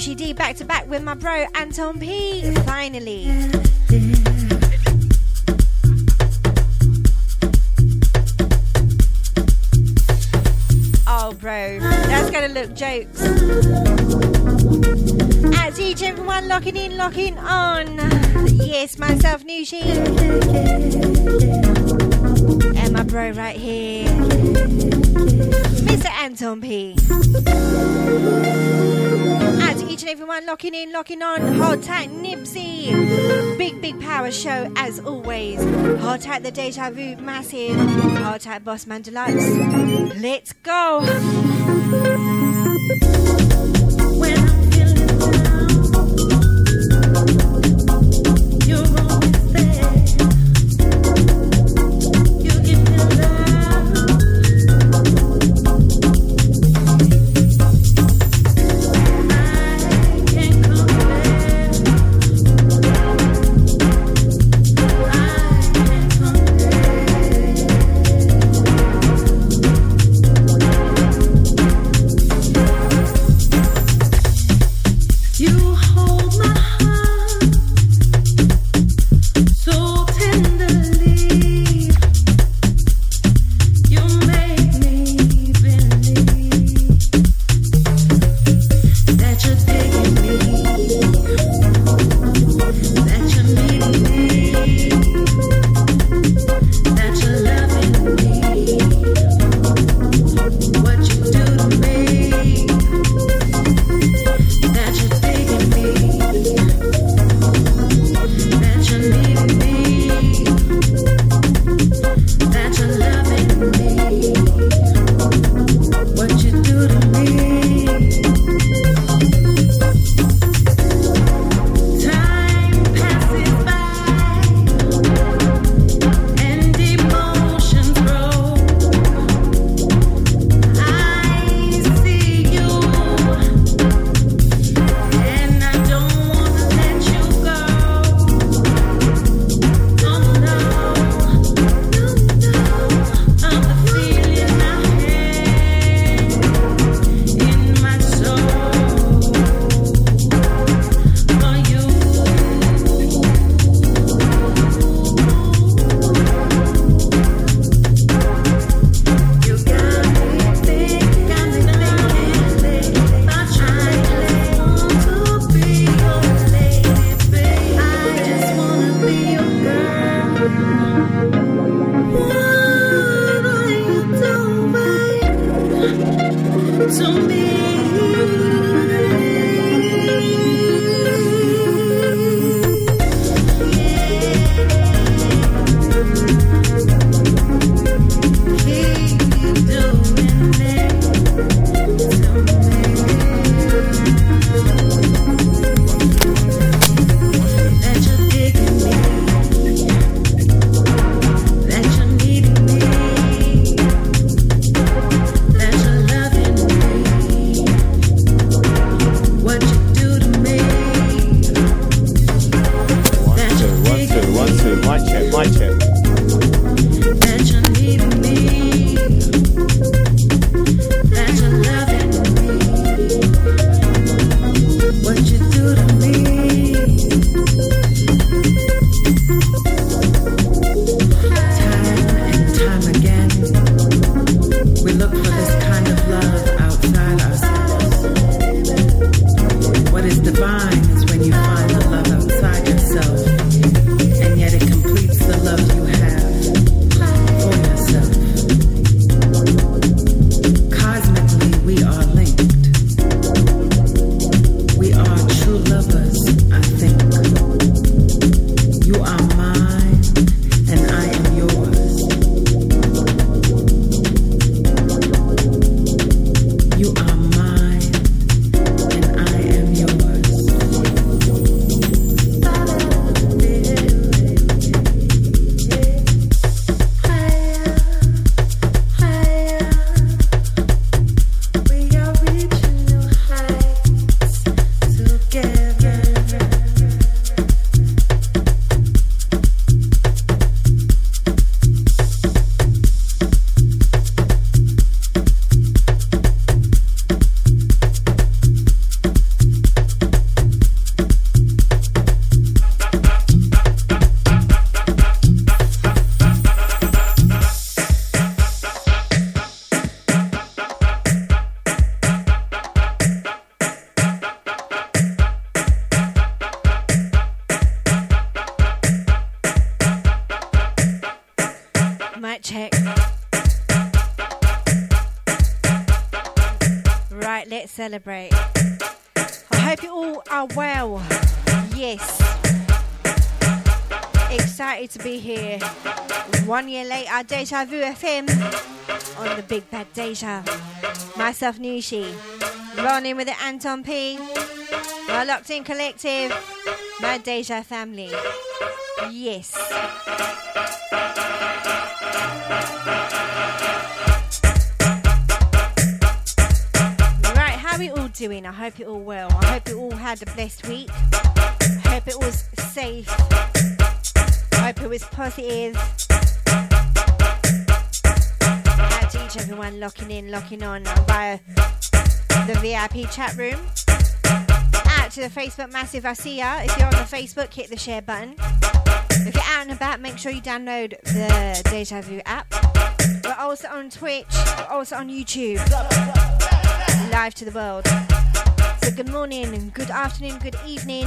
Noushii D, back to back with my bro Anton P. Finally. Oh, bro, that's gonna look jokes. As each everyone locking in, locking on. Yes, myself, Noushii. And my bro right here, Mr. Anton P. Each and everyone locking in, locking on. Hold tight, Nipsey. Big, big power show as always. Hold tight, the Deja Vu, massive. Hold tight, Bossman Deluxe. Let's go. Later, Deja Vu FM on the Big Bad Deja. Myself, Noushii. Rolling with the Anton P. My Locked In Collective. My Deja family. Yes. Right, how are we all doing? I hope you're all well. I hope you all had a blessed week. I hope it was safe. I hope it was positive. Locking in, locking on via the VIP chat room. Out to the Facebook Massive I see ya. If you're on the Facebook, hit the share button. If you're out and about, make sure you download the Deja Vu app. We're also on Twitch, we're also on YouTube. Live to the world. So good morning and good afternoon, good evening.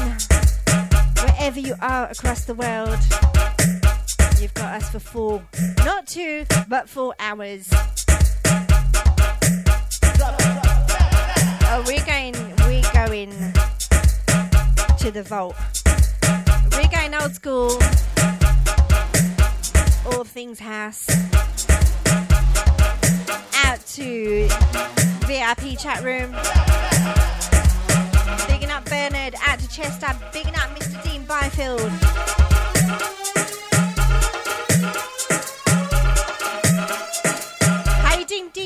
Wherever you are across the world. You've got us for four, not two, but four hours. We're going old school. All things house. Out to VIP chat room. Bigging up Bernard. Out to Chester. Bigging up Mr. Dean Byfield.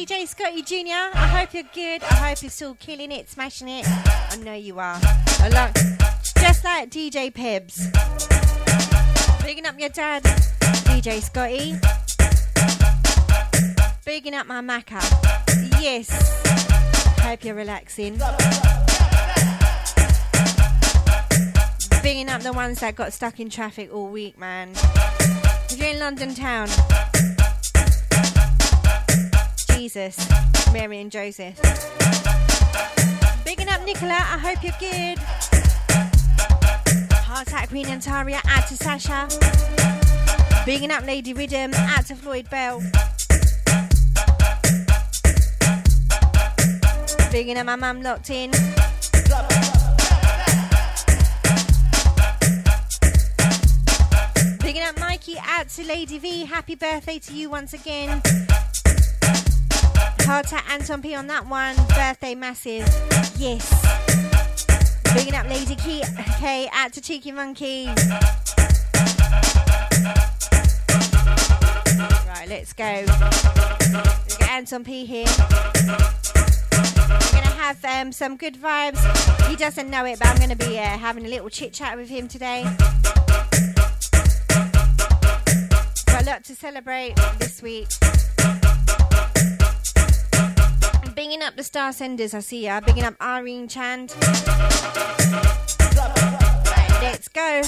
DJ Scotty Jr.? I hope you're good. I hope you're still killing it, smashing it. I know you are. I just like DJ Pebs. Bigging up your dad, DJ Scotty. Bigging up my Macca. Yes. Hope you're relaxing. Bigging up the ones that got stuck in traffic all week, man. If you're in London town, Jesus, Mary and Joseph. Bigging up Nicola, I hope you're good. Heart Attack Queen Antaria, out to Sasha. Bigging up Lady Rhythm, out to Floyd Bell. Bigging up my mum locked in. Bigging up Mikey, out to Lady V. Happy birthday to you once again. Hard to Anton P on that one. Birthday massive. Yes. Bigging up Lady Key. Okay, out to Cheeky Monkey. Right, let's go. We got Anton P here. We're gonna have um, some good vibes. He doesn't know it, but I'm gonna be uh, having a little chit chat with him today. Got a lot to celebrate this week. Bigging up the Star Senders, I see ya. Bigging up Irene Chand. Right, let's go.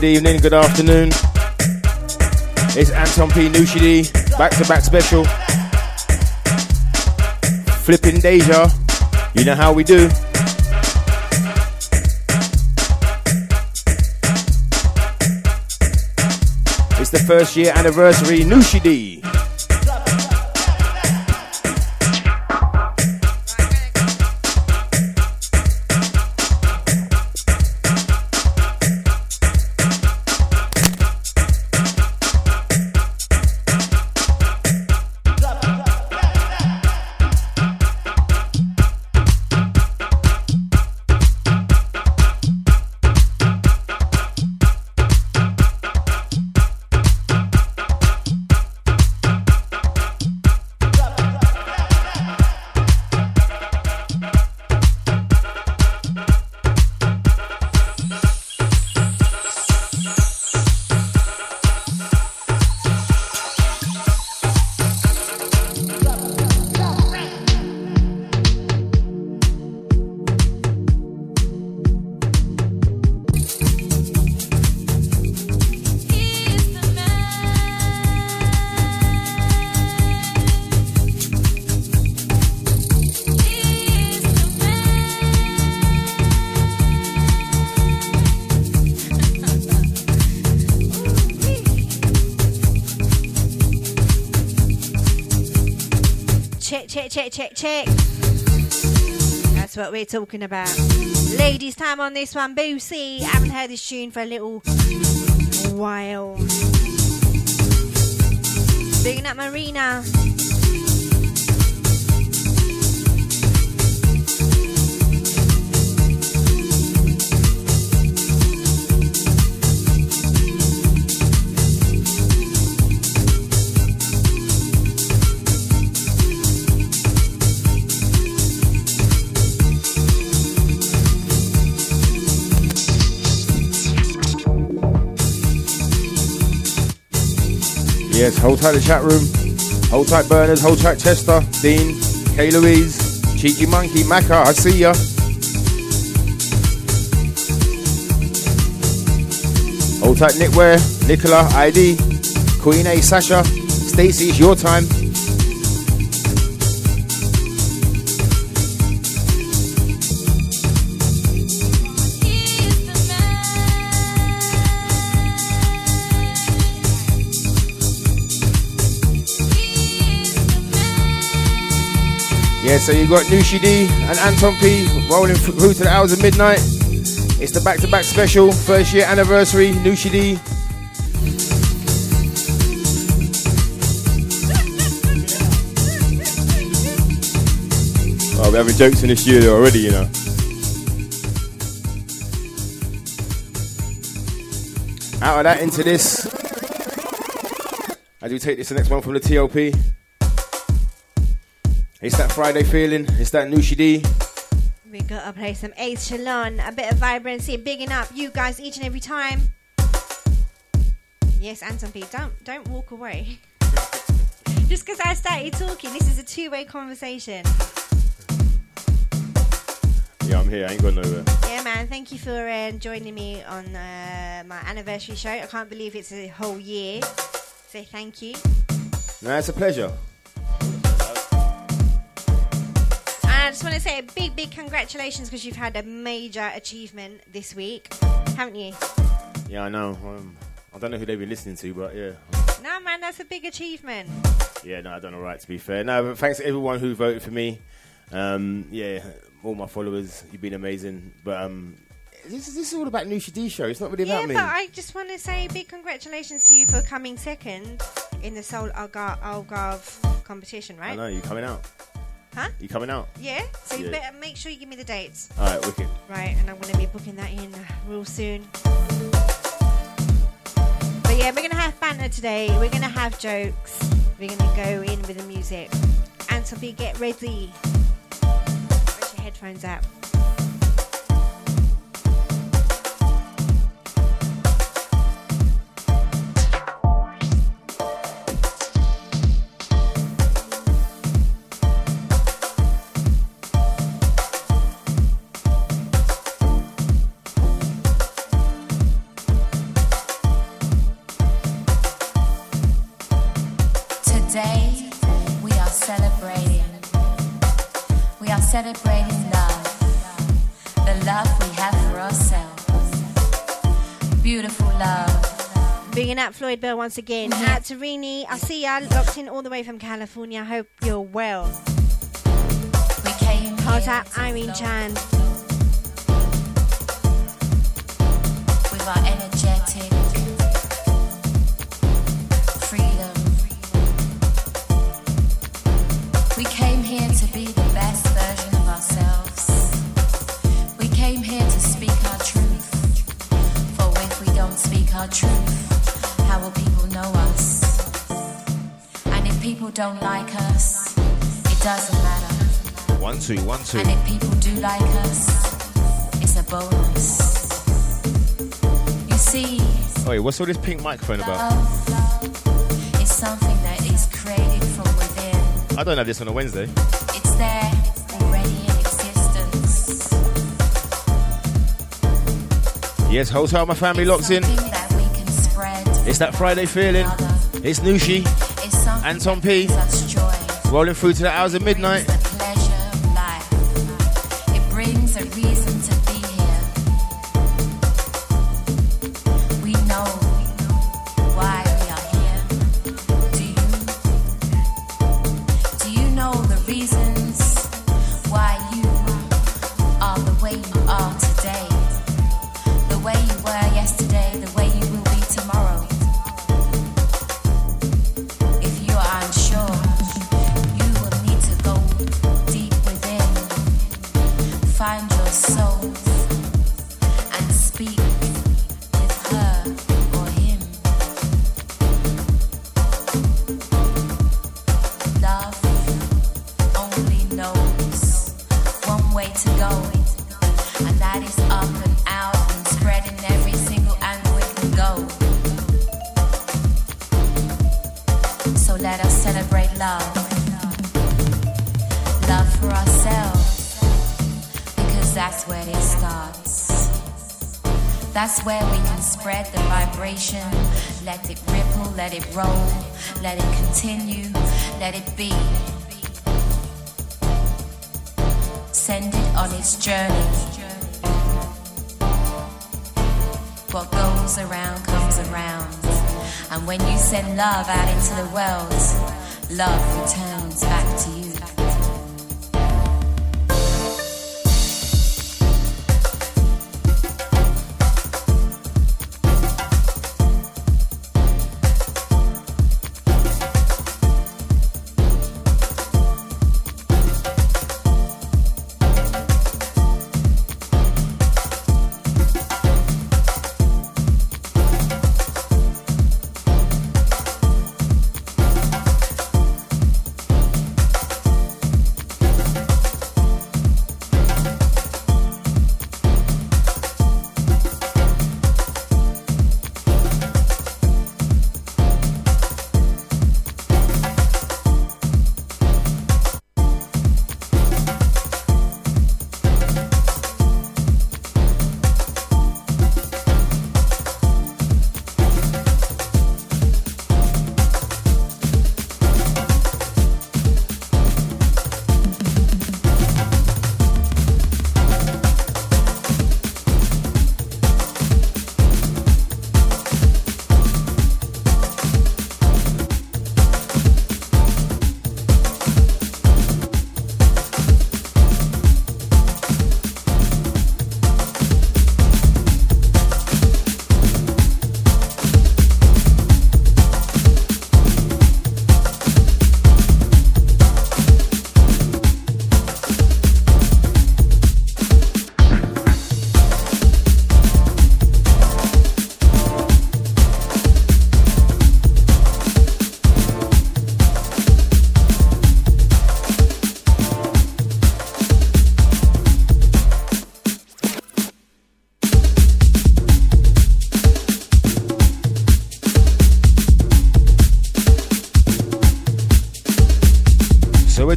good evening, good afternoon. It's Anton P. Noushii D, back to back special. Flipping Deja, you know how we do. It's the first year anniversary, Nushidi. Check. That's what we're talking about. Ladies' time on this one, Boosie. Haven't heard this tune for a little while. Bigging up Marina. Yes, hold tight the chat room. Hold tight Burners, hold tight Chester, Dean, K Louise, Cheeky Monkey, Macca, I see ya. Hold tight Knitwear, Nicola, ID, Queen A, Sasha, Stacy, it's your time. Yeah, so you got Noushii D and Anton P rolling through to the hours of midnight. It's the back to back special, first year anniversary, Noushii D. Oh, we're having jokes in the studio already, you know. Out of that into this. I do take this the next one from the TLP. It's that Friday feeling. It's that Noushii D. We gotta play some Ace Shalon, a bit of vibrancy, bigging up you guys each and every time. Yes, Anton P, don't don't walk away. Just because I started talking, this is a two-way conversation. Yeah, I'm here. I ain't going nowhere. Yeah, man. Thank you for uh, joining me on uh, my anniversary show. I can't believe it's a whole year. Say thank you. No, it's a pleasure. Just want to say a big, big congratulations because you've had a major achievement this week, haven't you? Yeah, I know. Um, I don't know who they've been listening to, but yeah. No, man, that's a big achievement. Yeah, no, I don't know right to be fair. No, but thanks to everyone who voted for me. Um, yeah, all my followers, you've been amazing. But um, this, is, this is all about Noushii D show. It's not really yeah, about me. but I just want to say big congratulations to you for coming second in the Soul Algarve competition, right? I know, you're coming out. Huh? You coming out? Yeah. So you Yeah. better make sure you give me the dates. All right, wicked. Right, and I'm going to be booking that in real soon. But yeah, we're going to have banter today. We're going to have jokes. We're going to go in with the music. And Sophie, get ready. Put your headphones out. Up Floyd Bell once again. Out to Rini. I see ya locked in all the way from California. Hope you're well. We came up, Irene Chan. With our energetic two, one, two. And if people do like us, it's a bonus. You see, Oh, wait, what's all this pink microphone about? love is something that is created from within. I don't have this on a Wednesday. It's there already in existence. Yes, Hotel, my family It's locks in. that. It's that Friday feeling. Another. It's Noushii, It's Anton P. gives us joy. rolling through to the hours of midnight.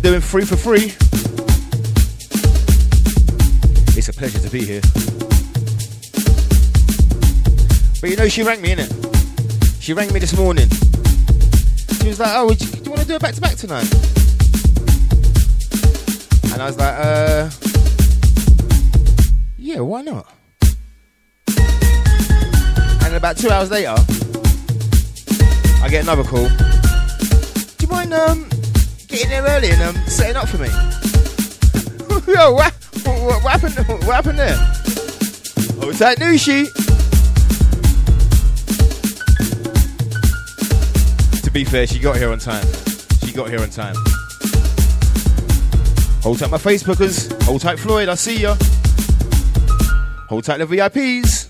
Doing free for free. It's a pleasure to be here. But you know, she rang me, innit? She rang me this morning. She was like, "Oh, you, do you want to do a back to back tonight?" And I was like, "Uh, yeah, why not?" And about two hours later, I get another call. Do you mind um, getting there early and um, setting up for me? Yo, what, what, what, happened? What happened there? Oh, it's that new sheet. To be fair, she got here on time. She got here on time. Hold tight, my Facebookers. Hold tight, Floyd. I see ya. Hold tight, the VIPs.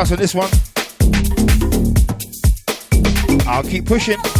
House on this one. I'll keep pushing.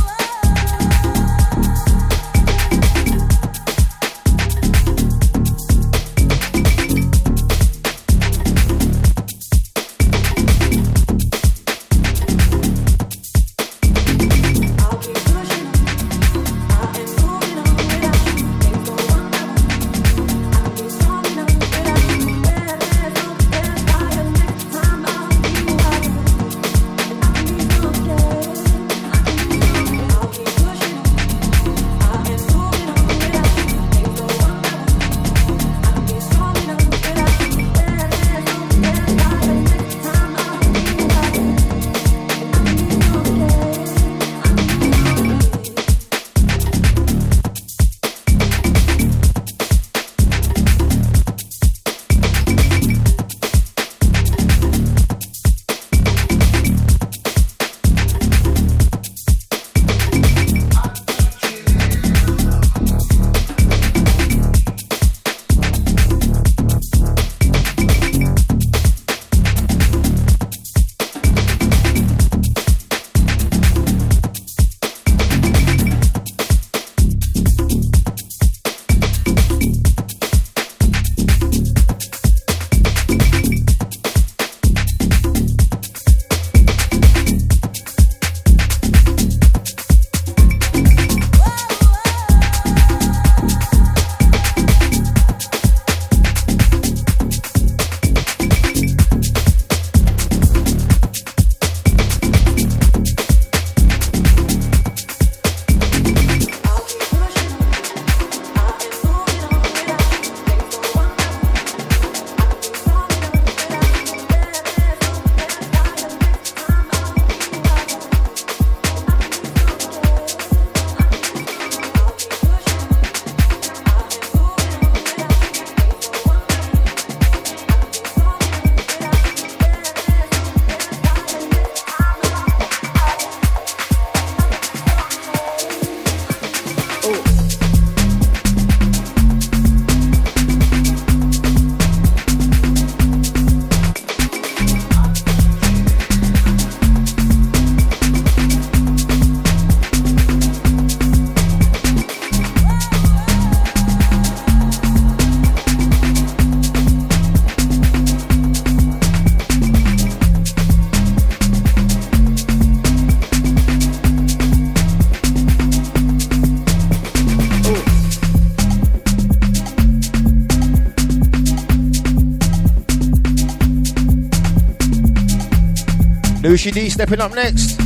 Lucy D stepping up next.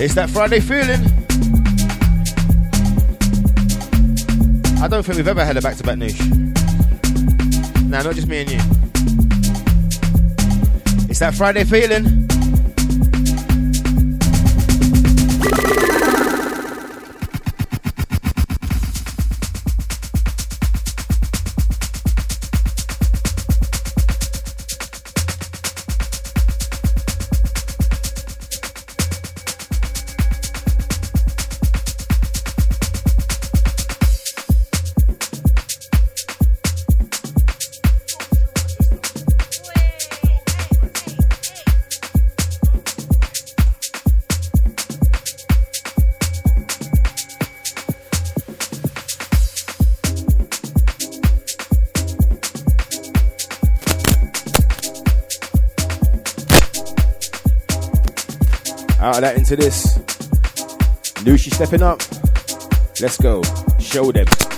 It's that Friday feeling. I don't think we've ever had a back to back Noosh. Nah, not just me and you. It's that Friday feeling. Into this. Lucy stepping up. Let's go. Show them.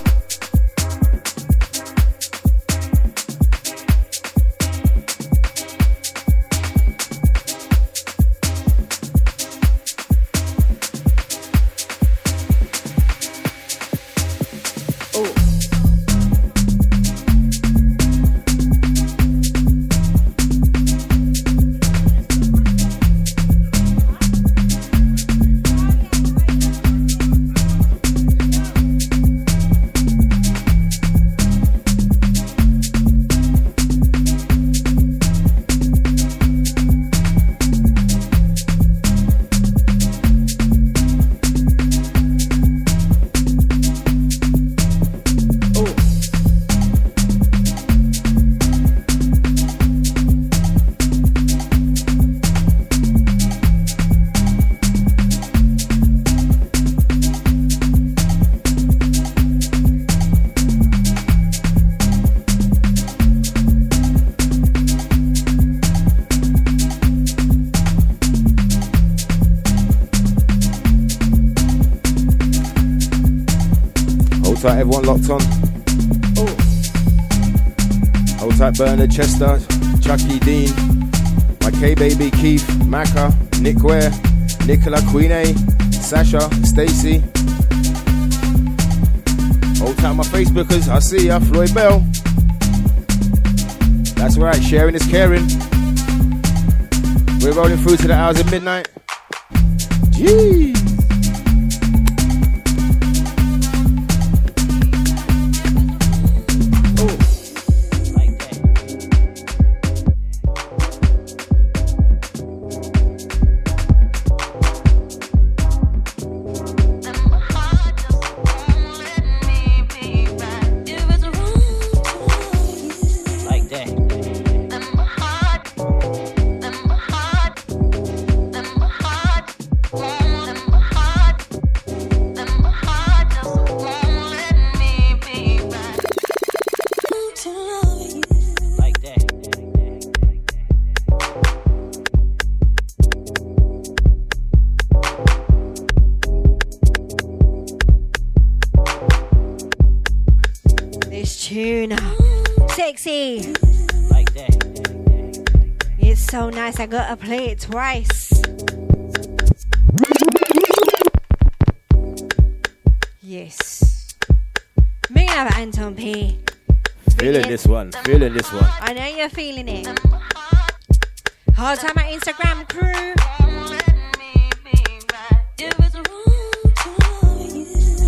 Tight, everyone locked on. Oh. Hold tight, Bernard Chester, Chucky Dean, my K baby Keith, Macca, Nick Ware, Nicola Queen A, Sasha, Stacy. Hold tight, my Facebookers. I see ya, Floyd Bell. That's right, sharing is caring. We're rolling through to the hours of midnight. Jeez. Twice. Yes. Bring up Anton P. Feeling this one, feeling this one. I know you're feeling it. Hard time at Instagram crew.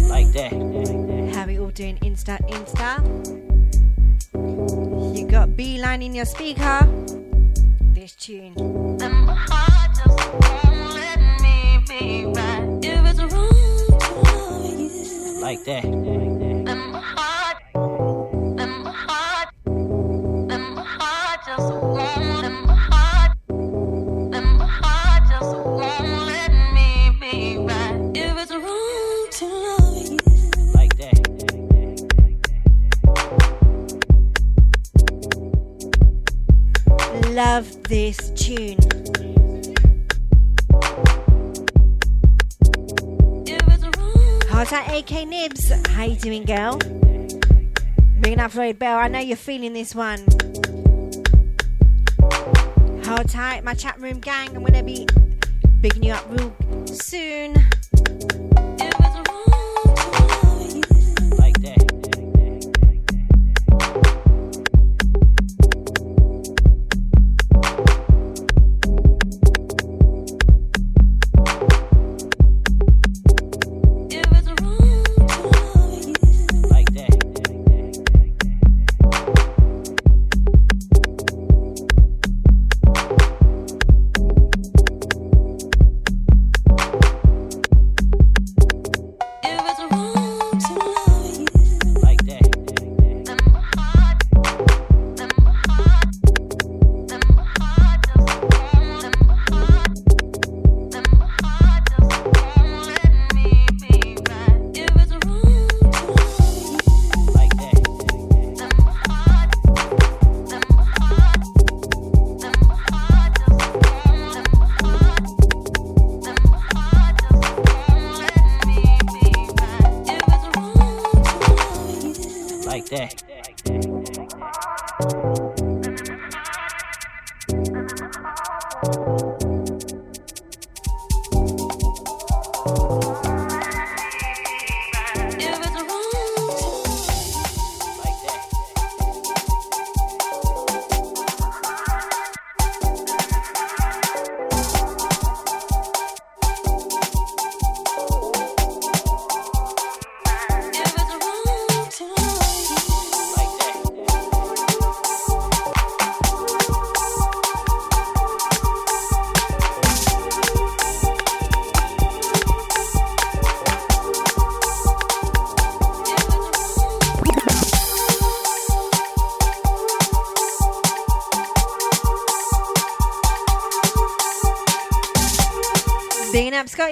Like that. How we all doing Insta Insta? You got Beeline in your speaker. You doing, girl? Bringing up Floyd Bell. I know you're feeling this one. Hold tight, my chat room gang. I'm gonna be bigging you up real soon.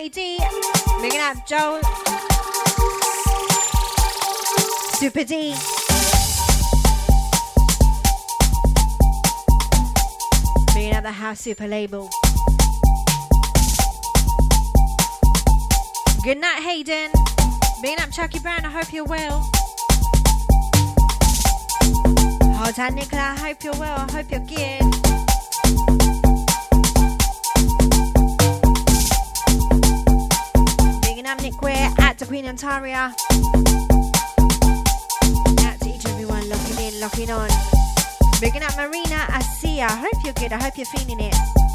D. Bigging up Joe. Super D. Bigging up the House Super label. Good night, Hayden. Bigging up Chucky Brown. I hope you're well. Hold on, Nicola. I hope you're well. I hope you're good. Queen Ontaria. Out to each and everyone locking in, locking on. Bigging up Marina, I see ya. I hope you're good. I hope you're feeling it.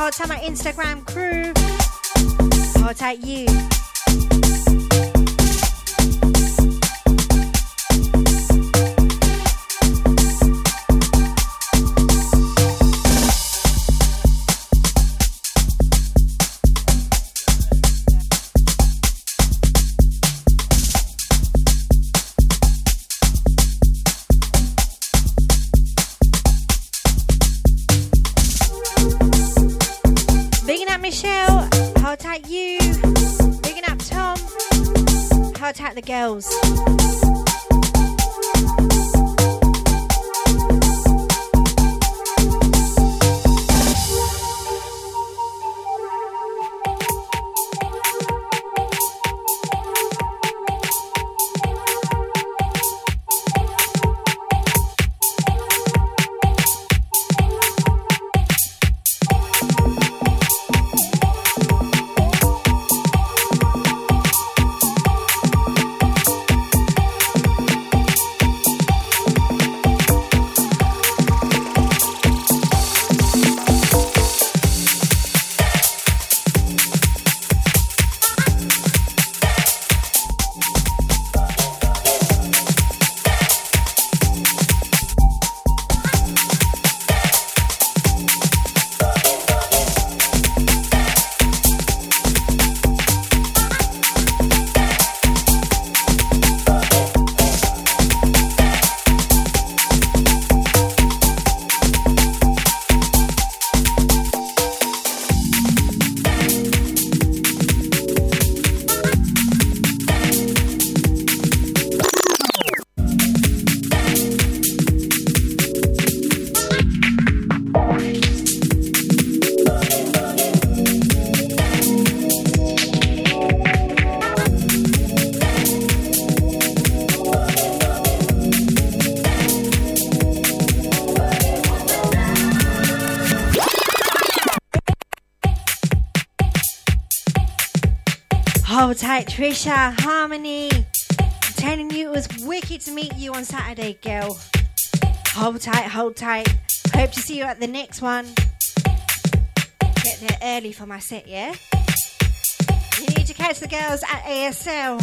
Hold tight my Instagram crew. Hold tight you. Tight, Trisha, Harmony. I'm telling you, it was wicked to meet you on Saturday, girl. Hold tight, hold tight. Hope to see you at the next one. Get there early for my set, yeah? You need to catch the girls at ASL.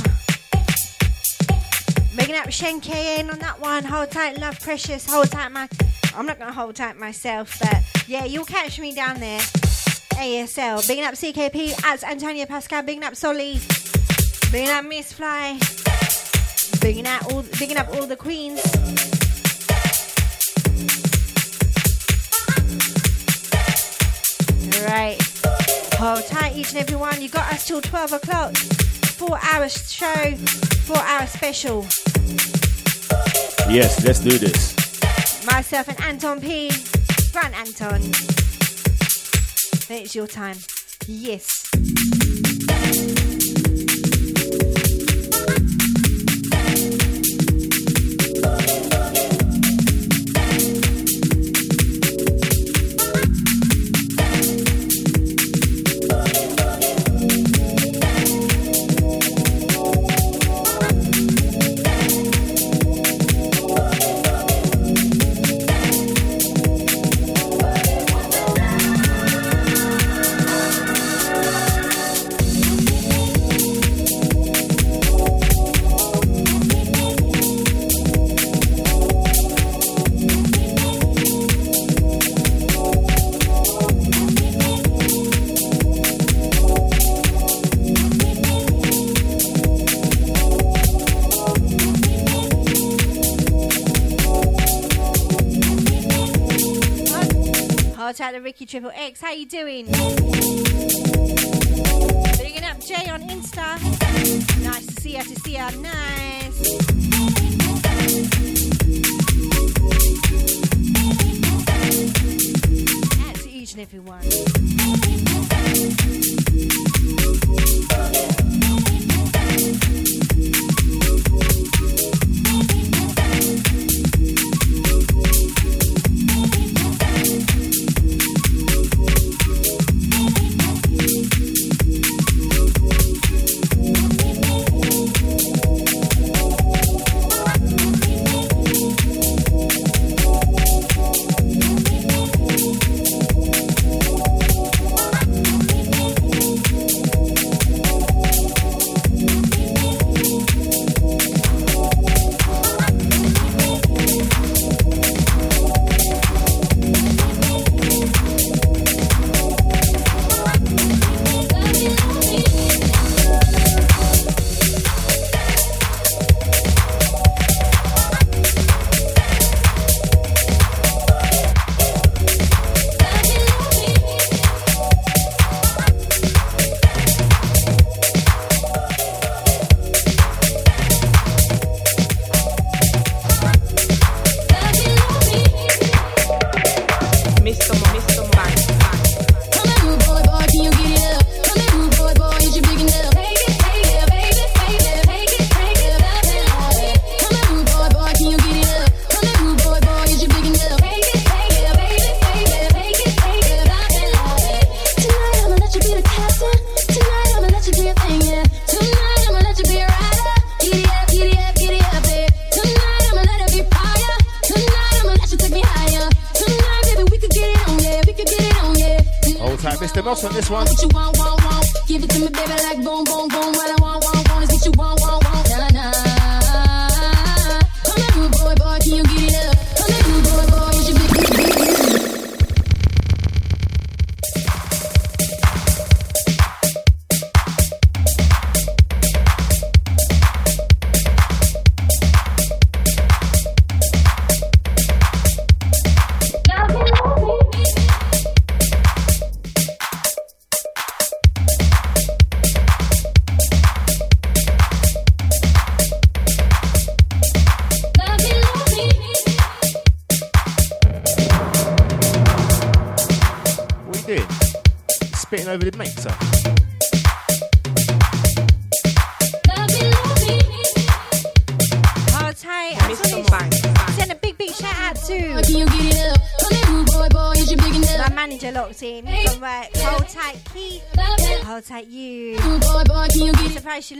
Making up Shen in on that one. Hold tight, love precious. Hold tight, my. I'm not gonna hold tight myself, but yeah, you'll catch me down there. ASL. Bigging up CKP as Antonio Pascal. Bigging up Solly. Bigging up Miss Fly. Bigging up all, bigging up all the queens. Right. Hold tight, each and every one. You got us till 12 o'clock. Four hour show, four hour special. Yes, let's do this. Myself and Anton P. Run, Anton. It's your time. Yes. Ricky Triple X. How you doing? Bigging up Jay on Insta. Nice to see you. To see you. Nice.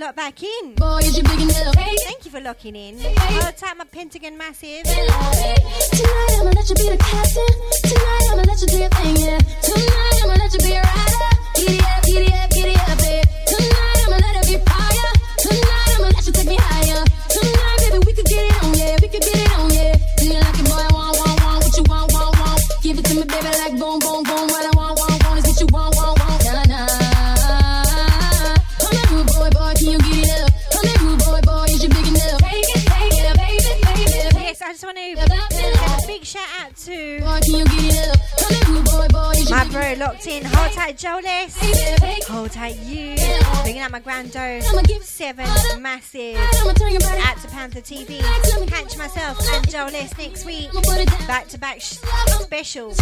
got back in. Boy, is you big enough? Thank you for locking in. I'll tap my Pentagon Massive. the TV. Catch myself and Joless next week. Back to back special. on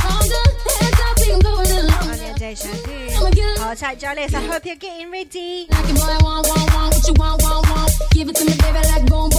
deja vu. Tight, Joless. I hope you're getting ready. Give it to me, baby, like boom.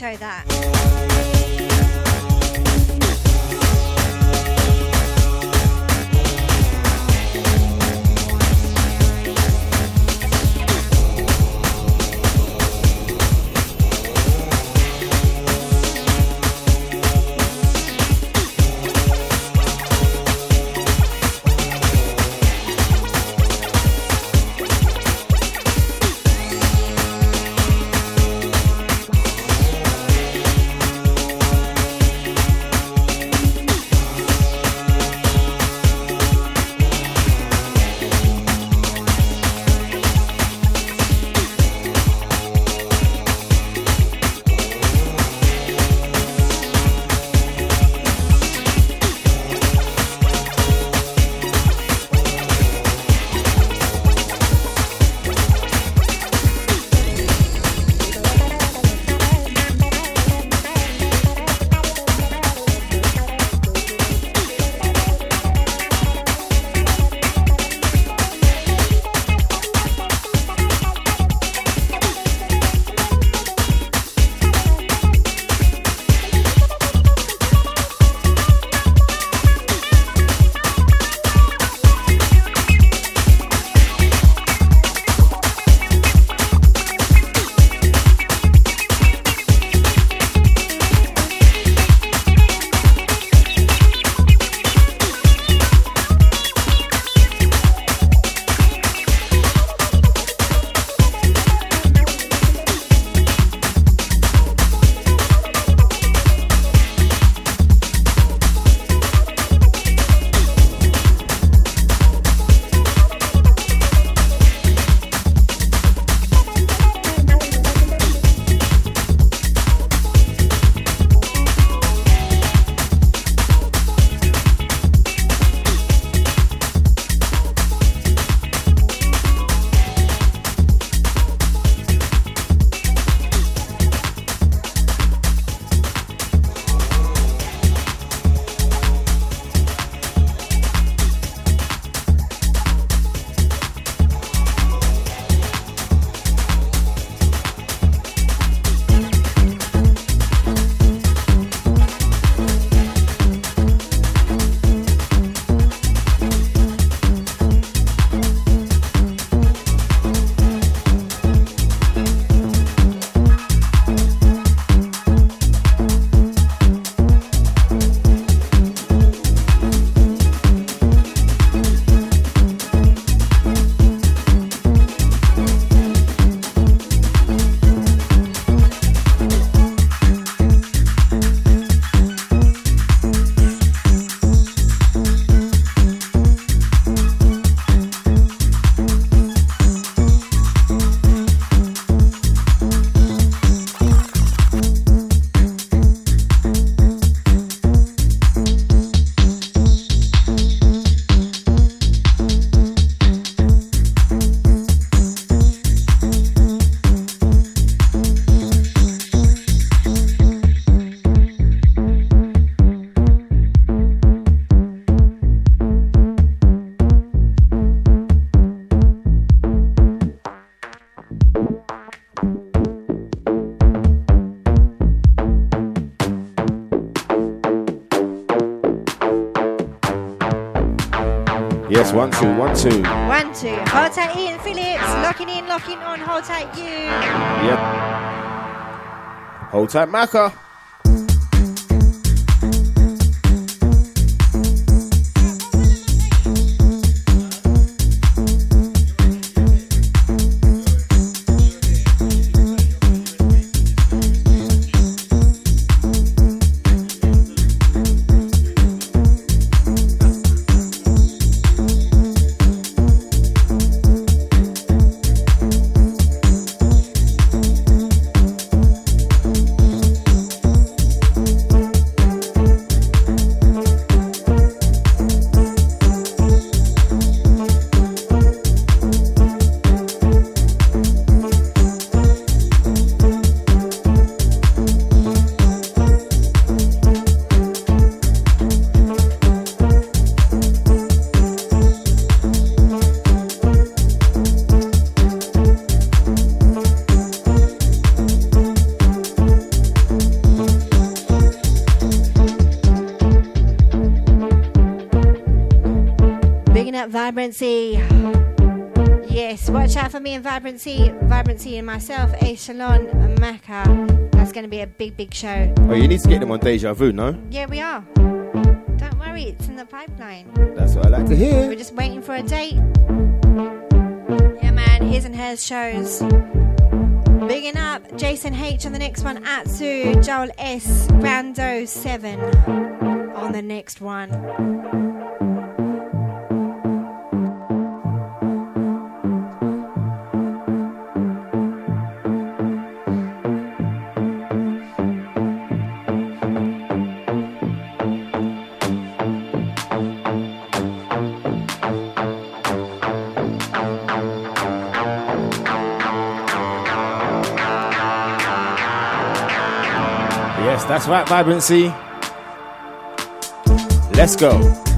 show that. Yes, one, two, one, two. One, two. Hold tight, Ian Phillips. Locking in, locking on. Hold tight, you. Yep. Hold tight, Macca. For me and Vibrancy. Vibrancy and myself, A Salon and Macca. That's going to be a big, big show. Oh, you need to get them on Deja Vu, no? Yeah, we are. Don't worry, it's in the pipeline. That's what I like to hear. We're just waiting for a date. Yeah, man, his and hers shows. Bigging up Jason H on the next one, Atsu, Joel S, Rando 7 on the next one. Yes, that's right, Vibrancy. Let's go.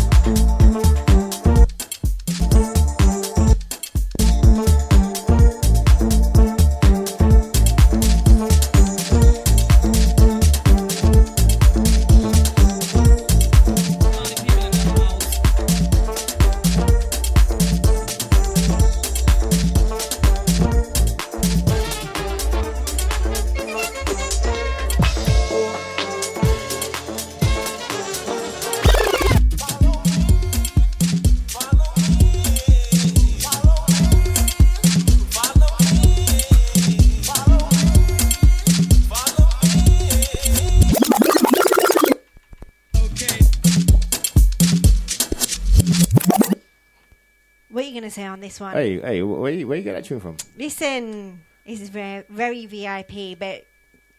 Hey, hey, wh- where you, where you get that tune from? Listen, this is very, very VIP, but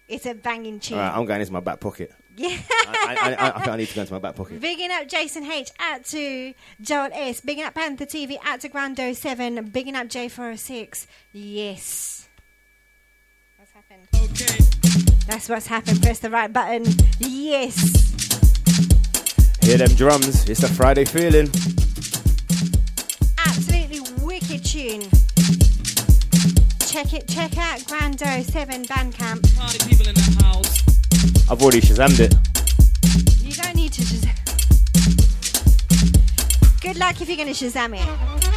it's a banging tune. All right, I'm going into my back pocket. yeah. I, I, I, I think I need to go into my back pocket. Bigging up Jason H at to Joel S. Bigging up Panther TV at to Grando 7. Bigging up J406. Yes. What's happened? Okay. That's what's happened. Press the right button. Yes. Hear them drums. It's a Friday feeling. Absolutely wicked tune. Check it. Check out Grando 7 Bandcamp. Party people in the house. I've already Shazammed it. You don't need to Shazam. Good luck if you're going to Shazam it.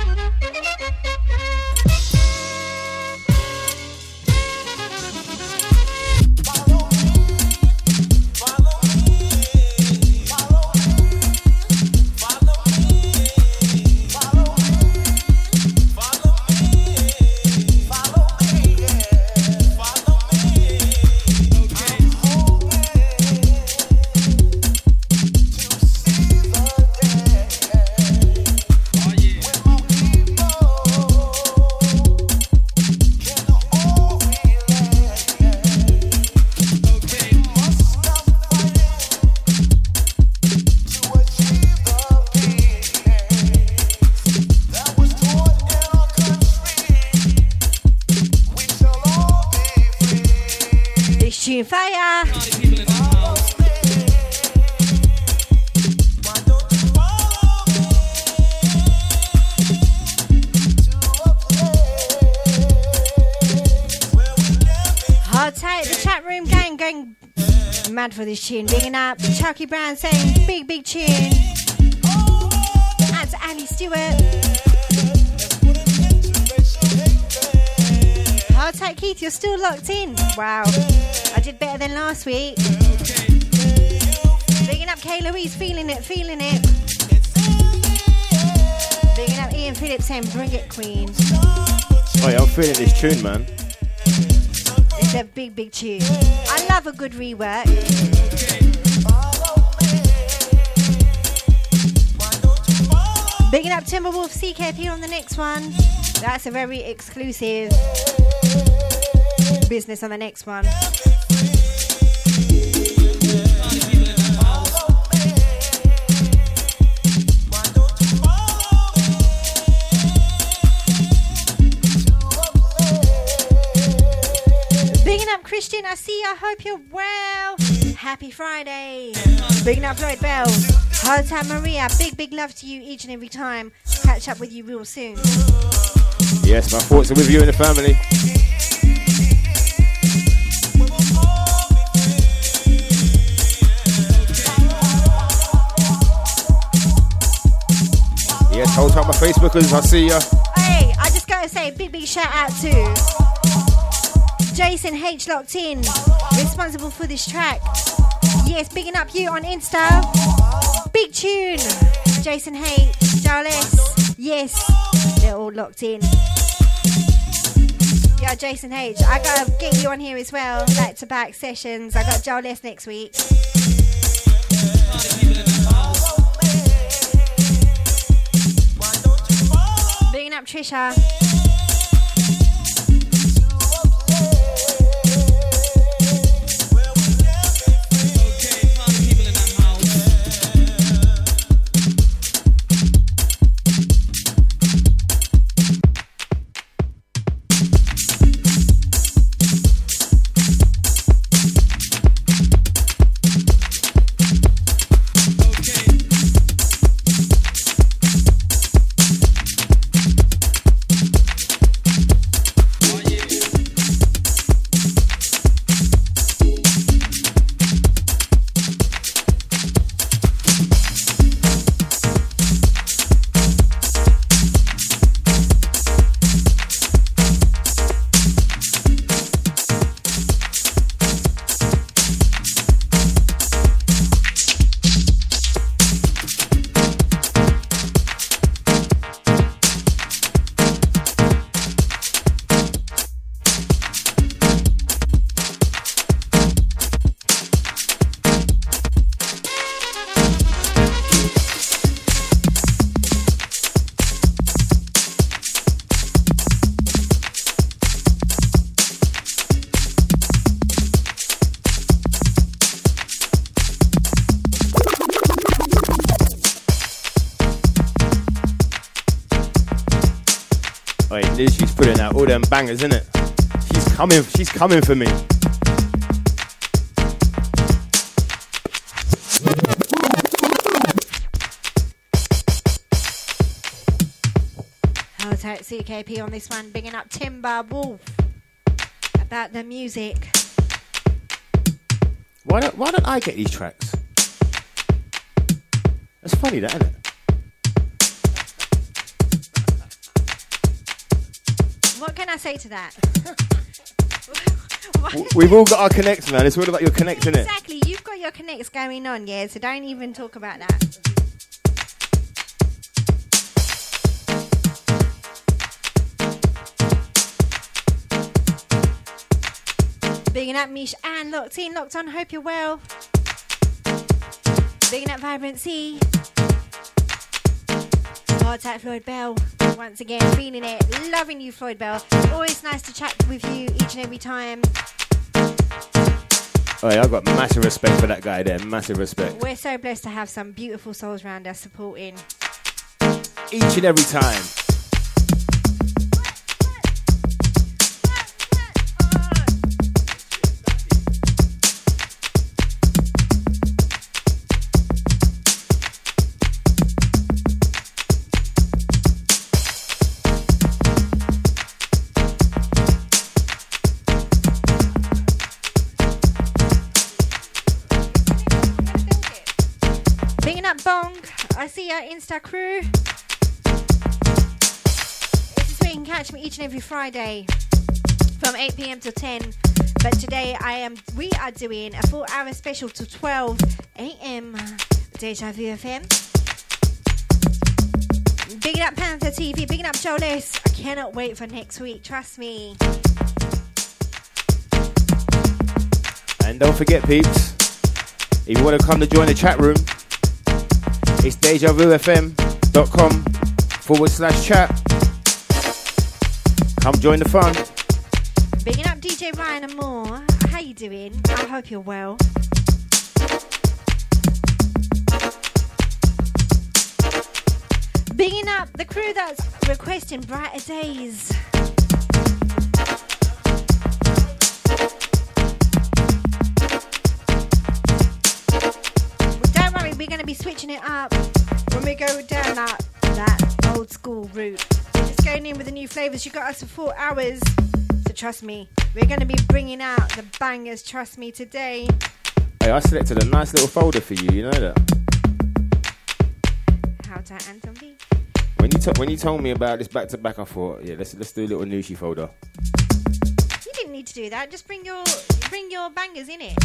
Fire. Hold tight, the chat room gang going mad for this tune. Bigging up Chucky Brown saying big, big tune. to Ali Stewart. Tight, Keith. You're still locked in. Wow. I did better than last week. Bigging up Kay Louise, feeling it, feeling it. Bigging up Ian Phillips saying, bring it, Queen. Oh yeah, I'm feeling this tune, man. It's a big, big tune. I love a good rework. Bigging up Timberwolf CKP on the next one. That's a very exclusive business on the next one. Bigging up Christian, I see you. I hope you're well. Happy Friday. Bigging up Floyd Bell. Time Maria. Big, big love to you each and every time. Catch up with you real soon. Yes, my thoughts are with you and the family. Yes, hold tight my Facebookers, I see ya. Hey, I just gotta say, a big, big shout out to Jason H. Locked In, responsible for this track. Yes, bigging up you on Insta. Big tune. Jason H. Jarles. Yes, they're all locked in. Yeah, Jason H. I gotta get you on here as well. Back to back sessions. I got Jarles next week. Up Trisha. Out all them bangers, innit? She's coming, she's coming for me. Hold tight, CKP on this one. Bigging up Timber Wolf. About the music. Why don't, why don't I get these tracks? That's funny, that, isn't it? What can I say to that? We've all got our connects, man. It's all about your connects, innit? Exactly, you've got your connects going on, yeah, so don't even talk about that. Bigging up Mish and locked in, locked on, hope you're well. Bigging up Vibrancy. Tight Floyd Bell. Once again, feeling it. Loving you, Floyd Bell. Always nice to chat with you each and every time. Oh, yeah, I've got massive respect for that guy there. Massive respect. We're so blessed to have some beautiful souls around us supporting. Each and every time. Insta crew. This is where you can catch me each and every Friday from 8 p.m. to 10. But today I am we are doing a four hour special to 12 a.m. Deja Vu FM. Bigging up Panther TV, bigging up Jolis. I cannot wait for next week, trust me. And don't forget, peeps, if you want to come to join the chat room, it's DejaVuFM.com forward slash chat. Come join the fun. Bigging up DJ Ryan and more. How you doing? I hope you're well. Bigging up the crew that's requesting brighter days. Be switching it up when we go down that, that old school route. Just going in with the new flavours. You got us for four hours. So trust me, we're going to be bringing out the bangers. Trust me today. Hey, I selected a nice little folder for you. You know that. How to Anton P. When you to- when you told me about this back to back, I thought, yeah, let's let's do a little Noushii folder. You didn't need to do that. Just bring your bring your bangers in it.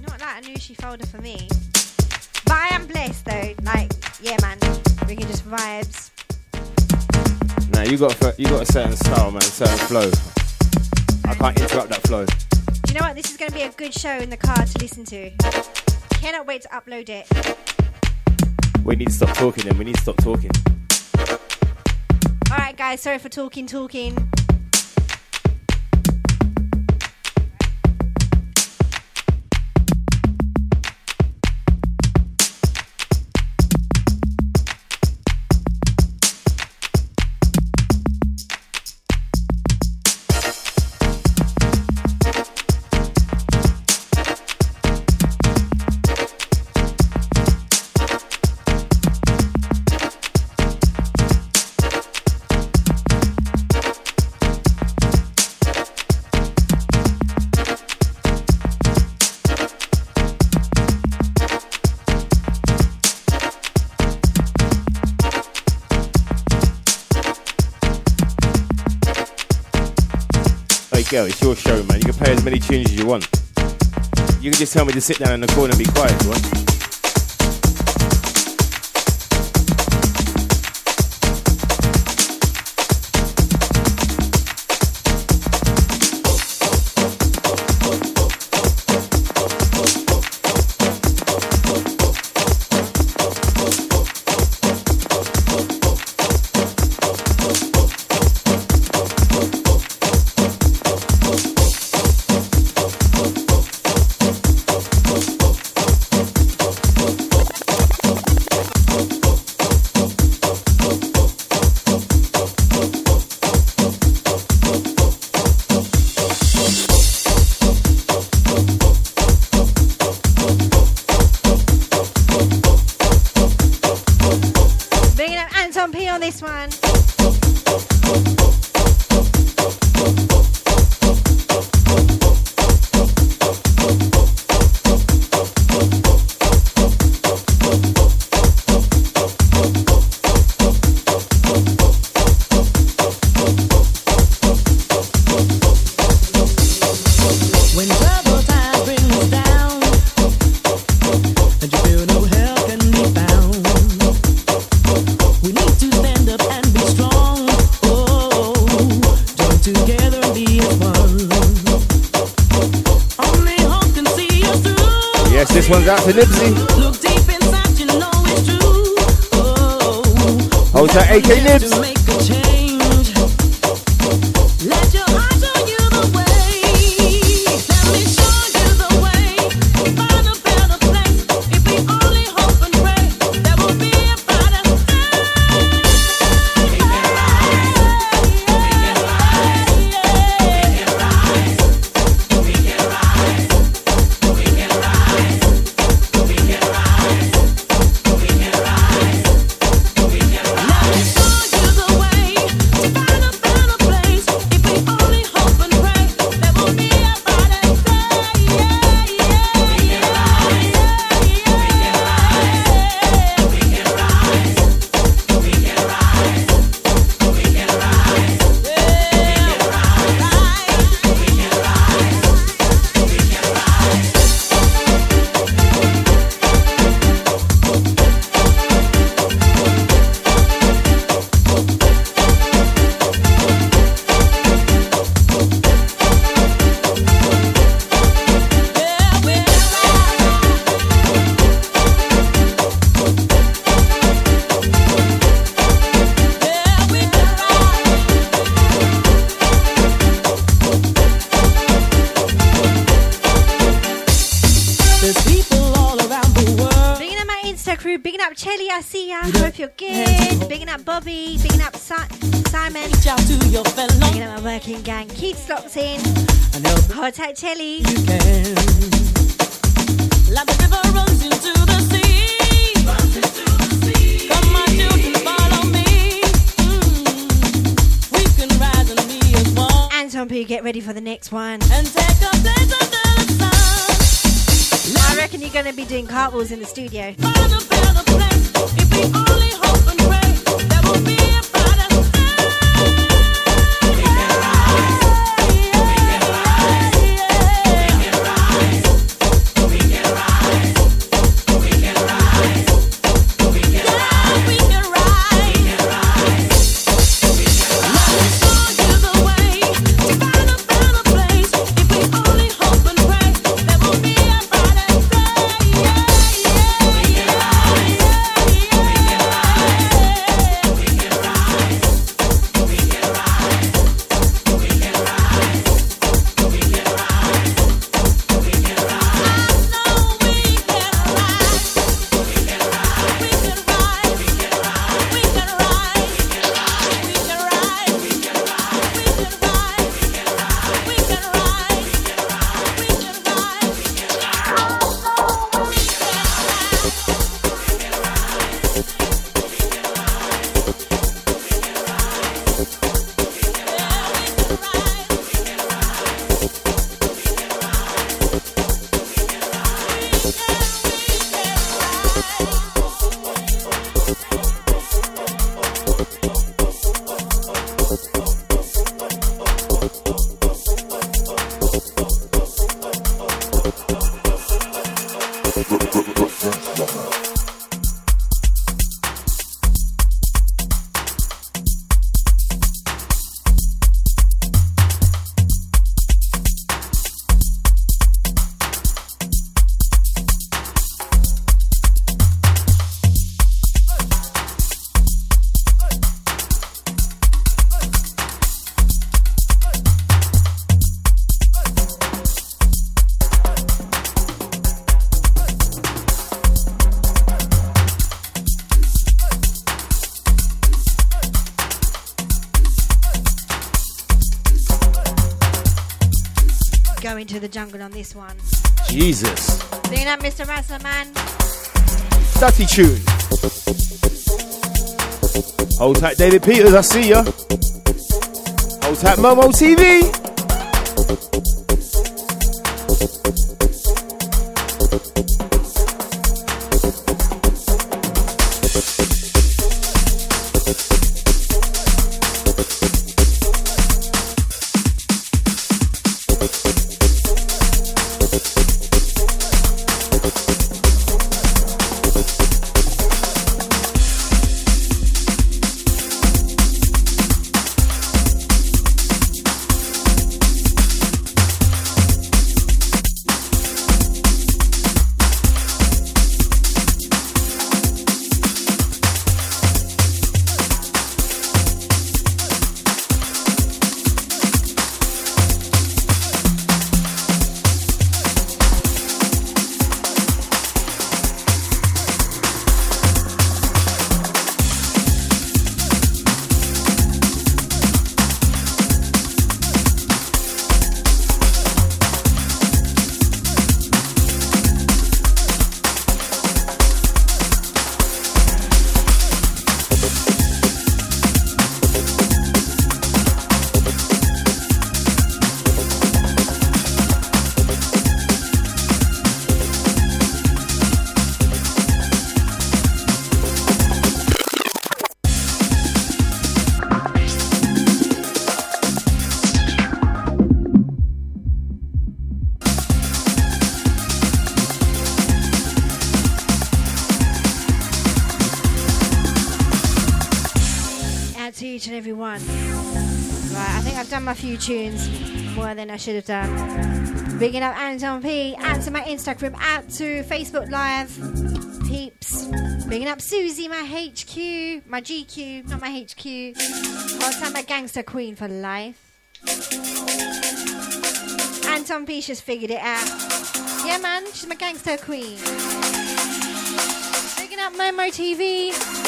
Not like a Noushii folder for me. But I am blessed though. Like, yeah, man, we can just vibes. Now you got a, you got a certain style, man, certain flow. I can't interrupt that flow. Do you know what? This is going to be a good show in the car to listen to. Cannot wait to upload it. We need to stop talking, then we need to stop talking. All right, guys. Sorry for talking, talking. Tunes you want. You can just tell me to sit down in the corner and be quiet if you want. The jungle on this one. Jesus. Doing that, Mr. Rassler, man. Stutty tune. Hold tight, David Peters. I see ya. Hold tight, Momo TV. Few tunes more than I should have done. Bigging up Anton P. Out to my Instagram. Out to Facebook Live. Peeps. Bigging up Susie, my HQ. My GQ, not my HQ. I'll time my gangster queen for life. Anton P. just figured it out. Yeah, man, she's my gangster queen. Big Picking up Momo TV.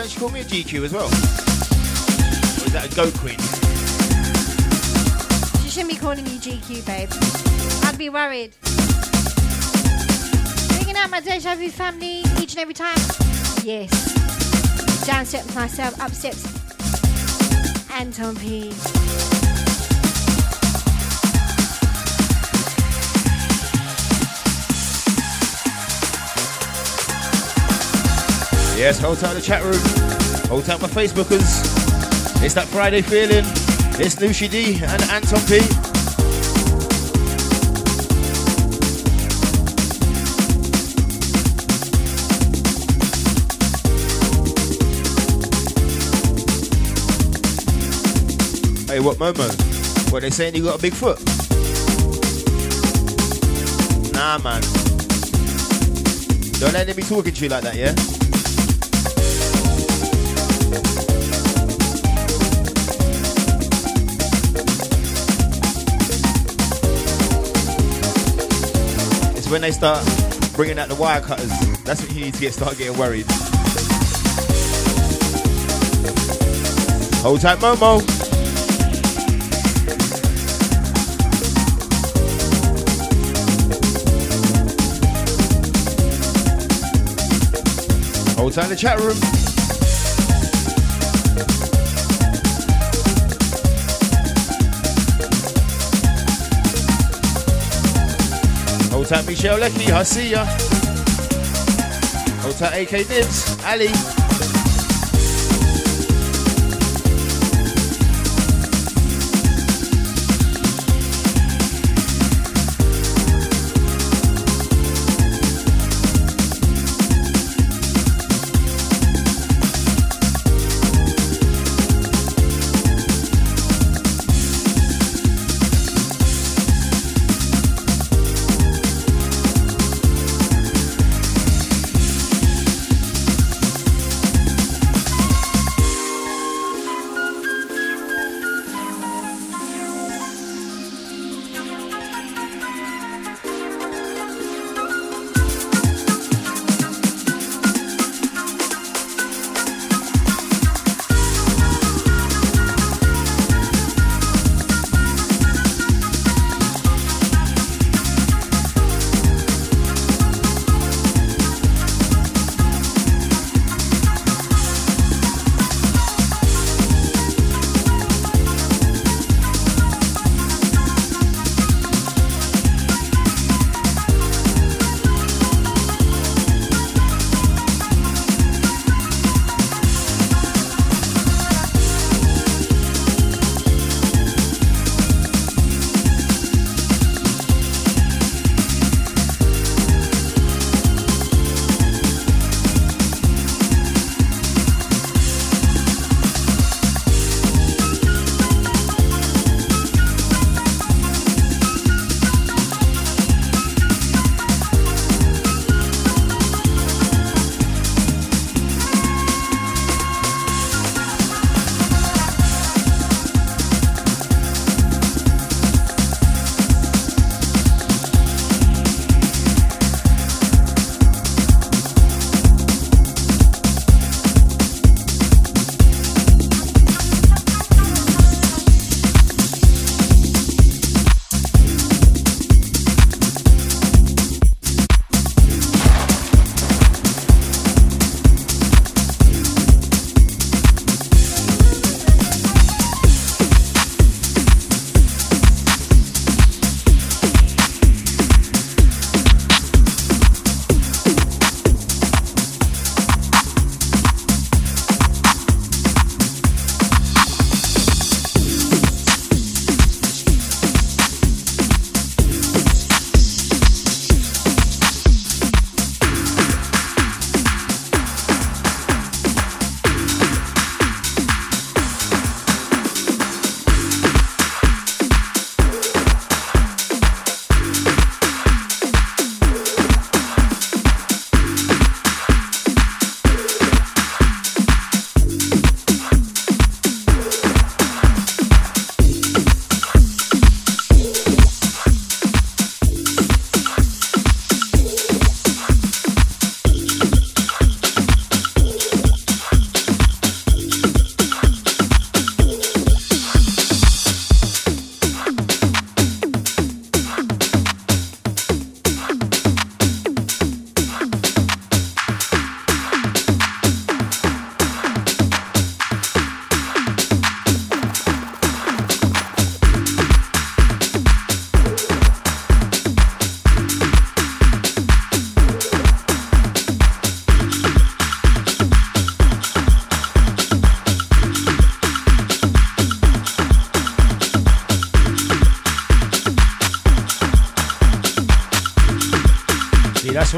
Don't you call me a GQ as well? Or is that a goat queen? She shouldn't be calling you GQ, babe. I'd be worried. Picking up my Deja Vu family each and every time. Yes. Down steps myself, up steps Anton P. Yes, hold tight the chat room. Hold tight my Facebookers. It's that Friday feeling. It's Noushii D and Anton P. Hey, what Momo? What they saying you got a big foot? Nah, man. Don't let them be talking to you like that, yeah? When they start bringing out the wire cutters. That's when you need to get start getting worried. Hold tight, Momo. Hold tight in the chat room. Tight, Michelle Lecky. I see ya. Tight, AK Nibs. Ali.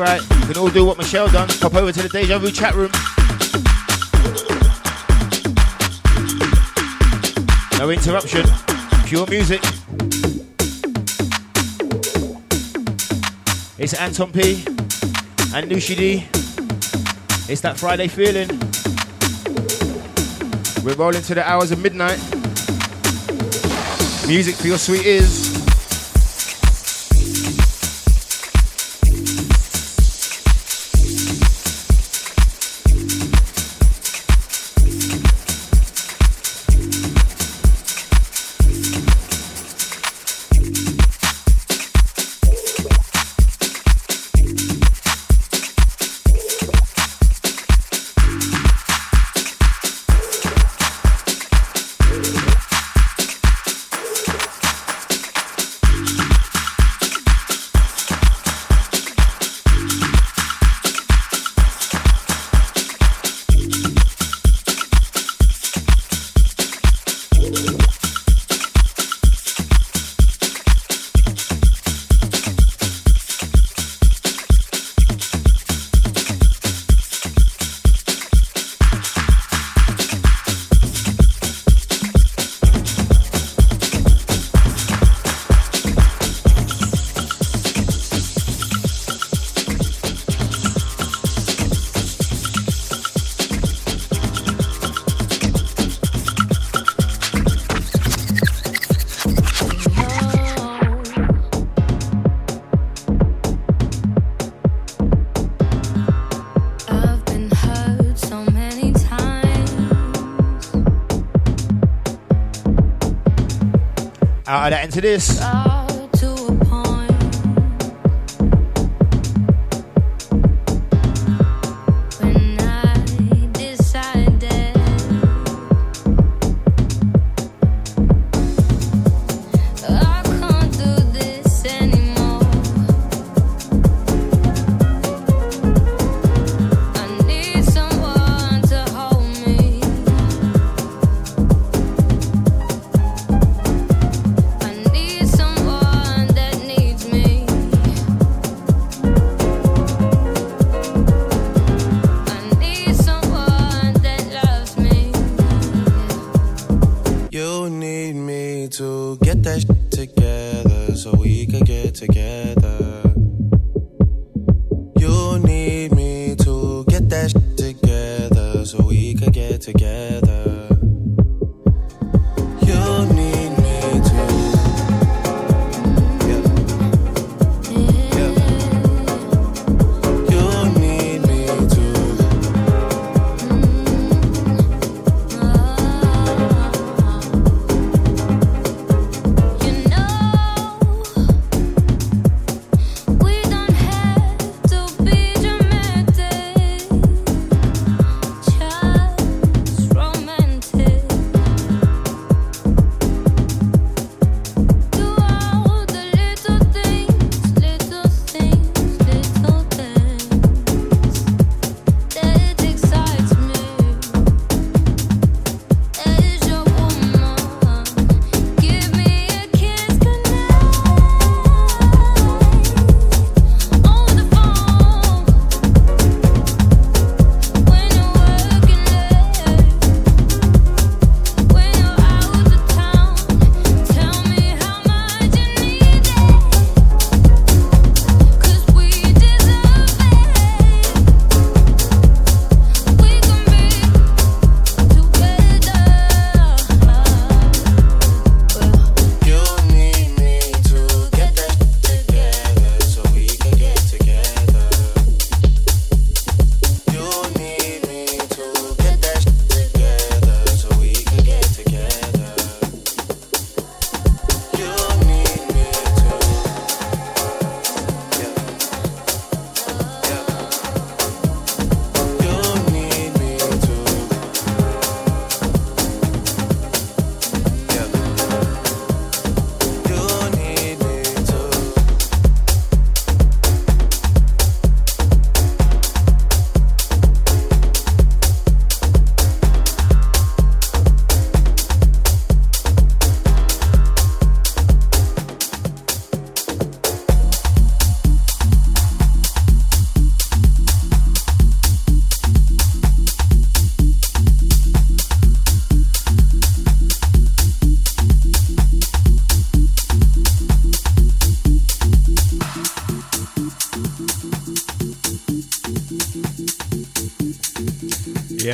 Right. You can all do what Michelle done. Pop over to the Deja Vu chat room. No interruption. Pure music. It's Anton P and Noushii D. It's that Friday feeling. We're rolling to the hours of midnight. Music for your sweet ears. Into this.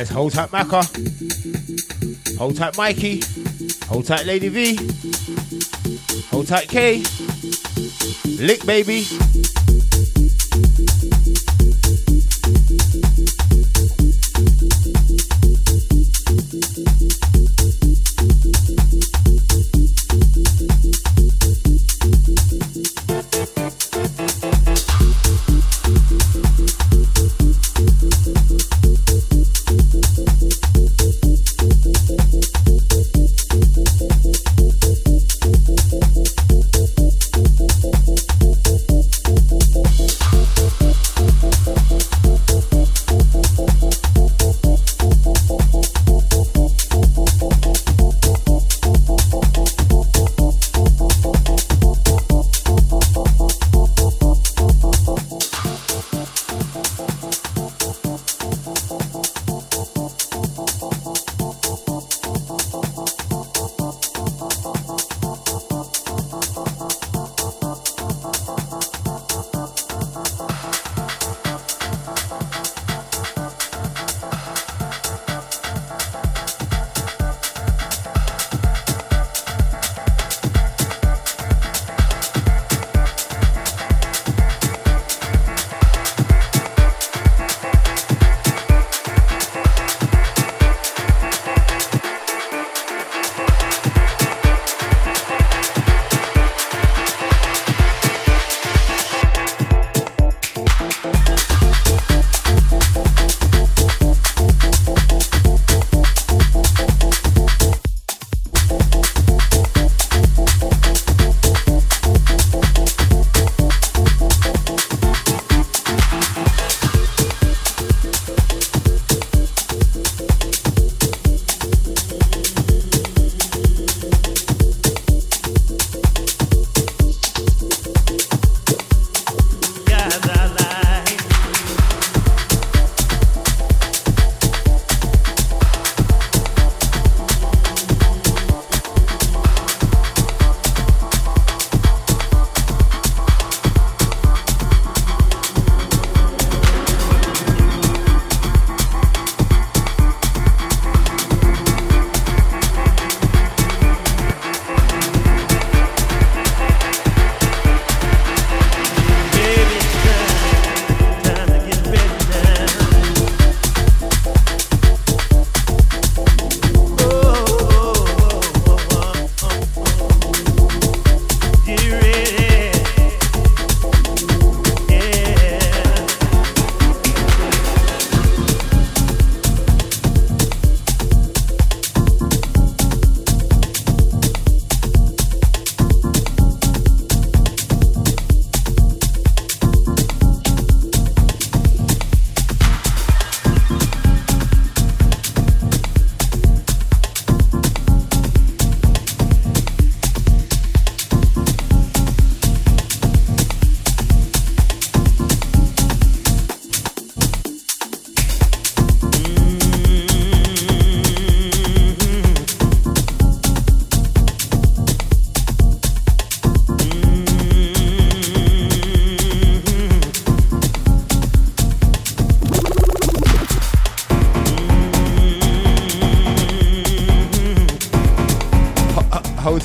Yes, hold tight, Macca. Hold tight, Mikey. Hold tight, Lady V. Hold tight, K. Lick, baby.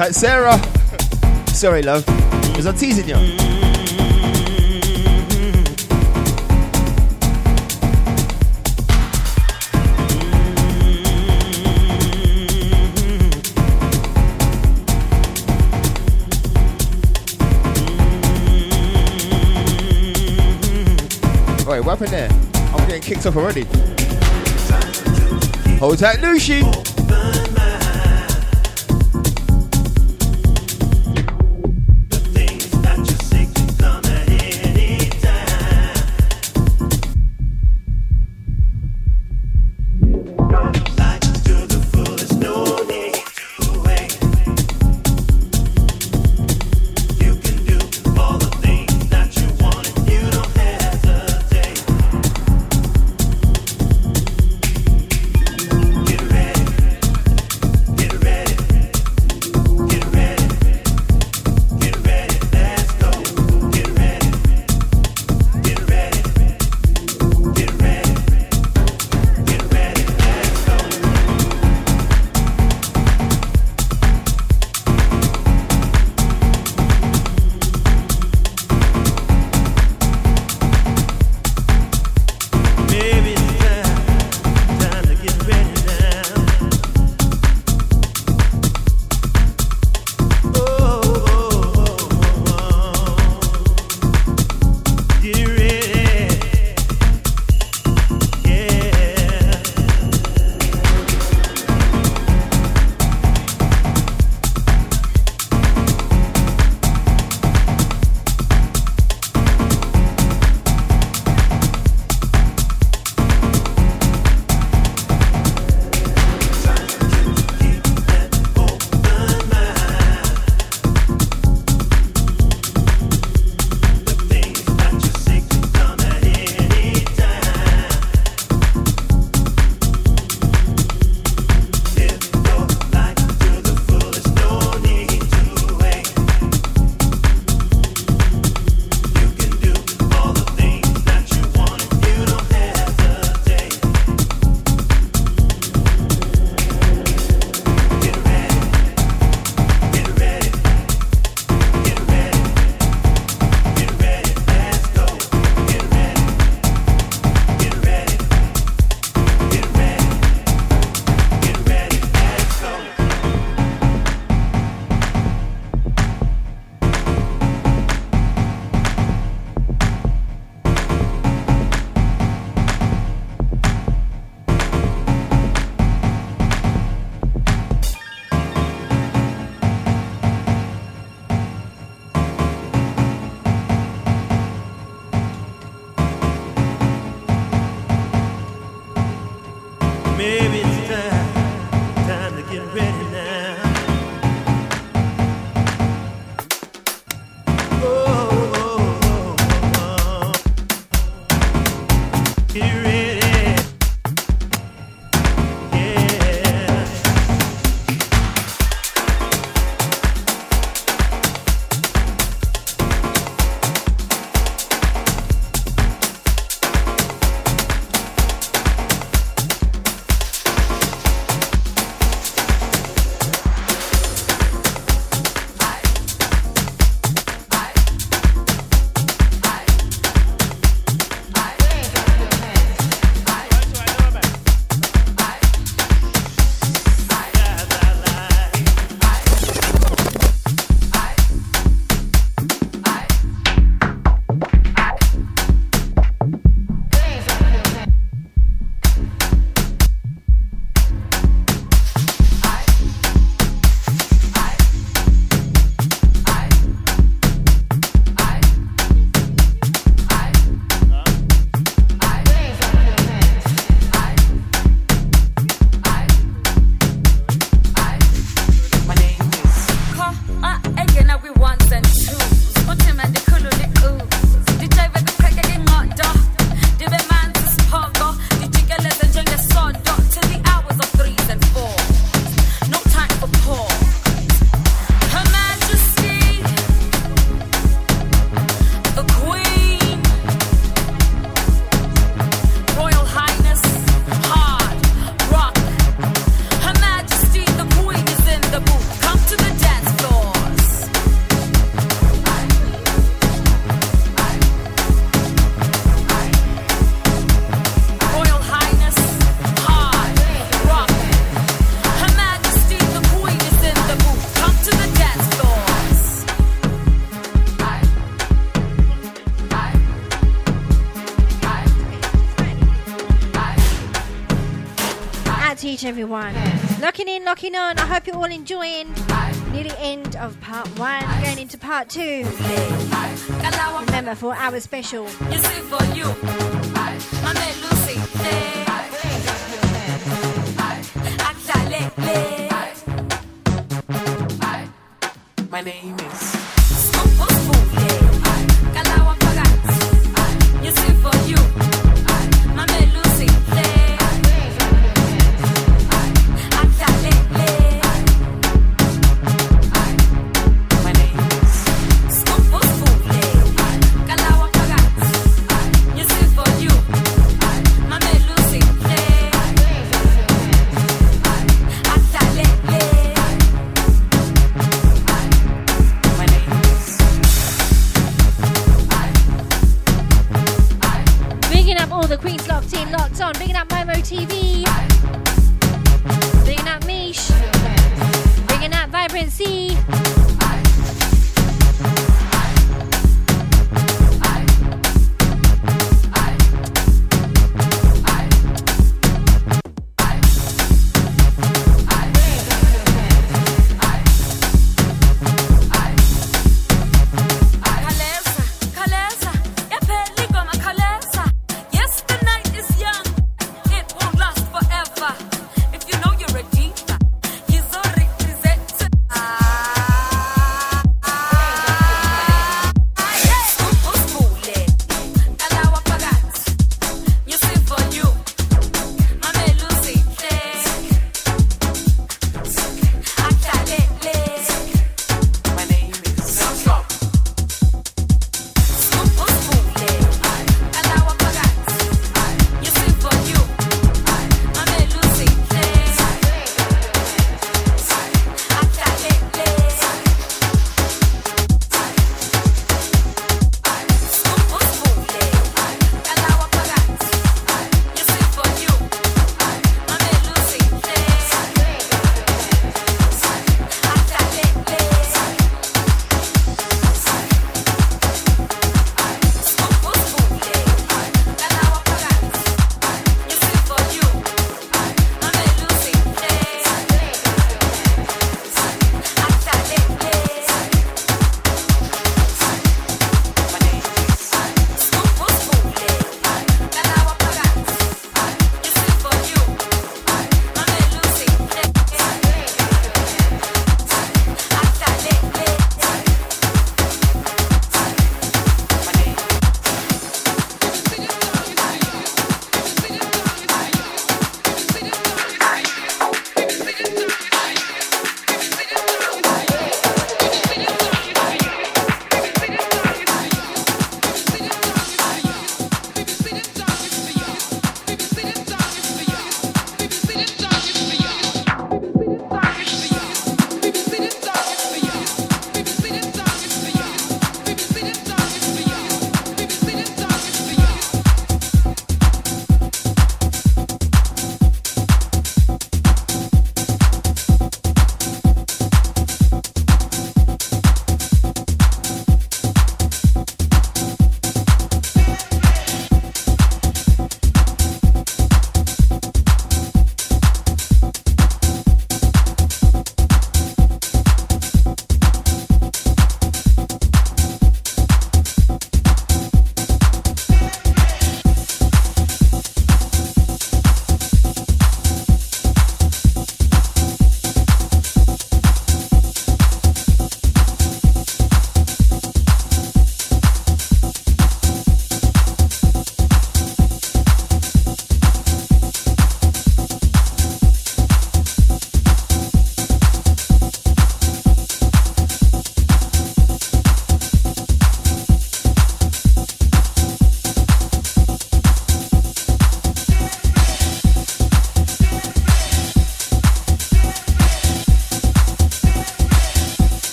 Tight, Sarah. Sorry, love. Was I teasing you? Wait, what happened there? I'm getting kicked off already. Hold tight, Lucy. One. Locking in, locking on. I hope you're all enjoying. Nearly end of part one, going into part two. Remember, for our special.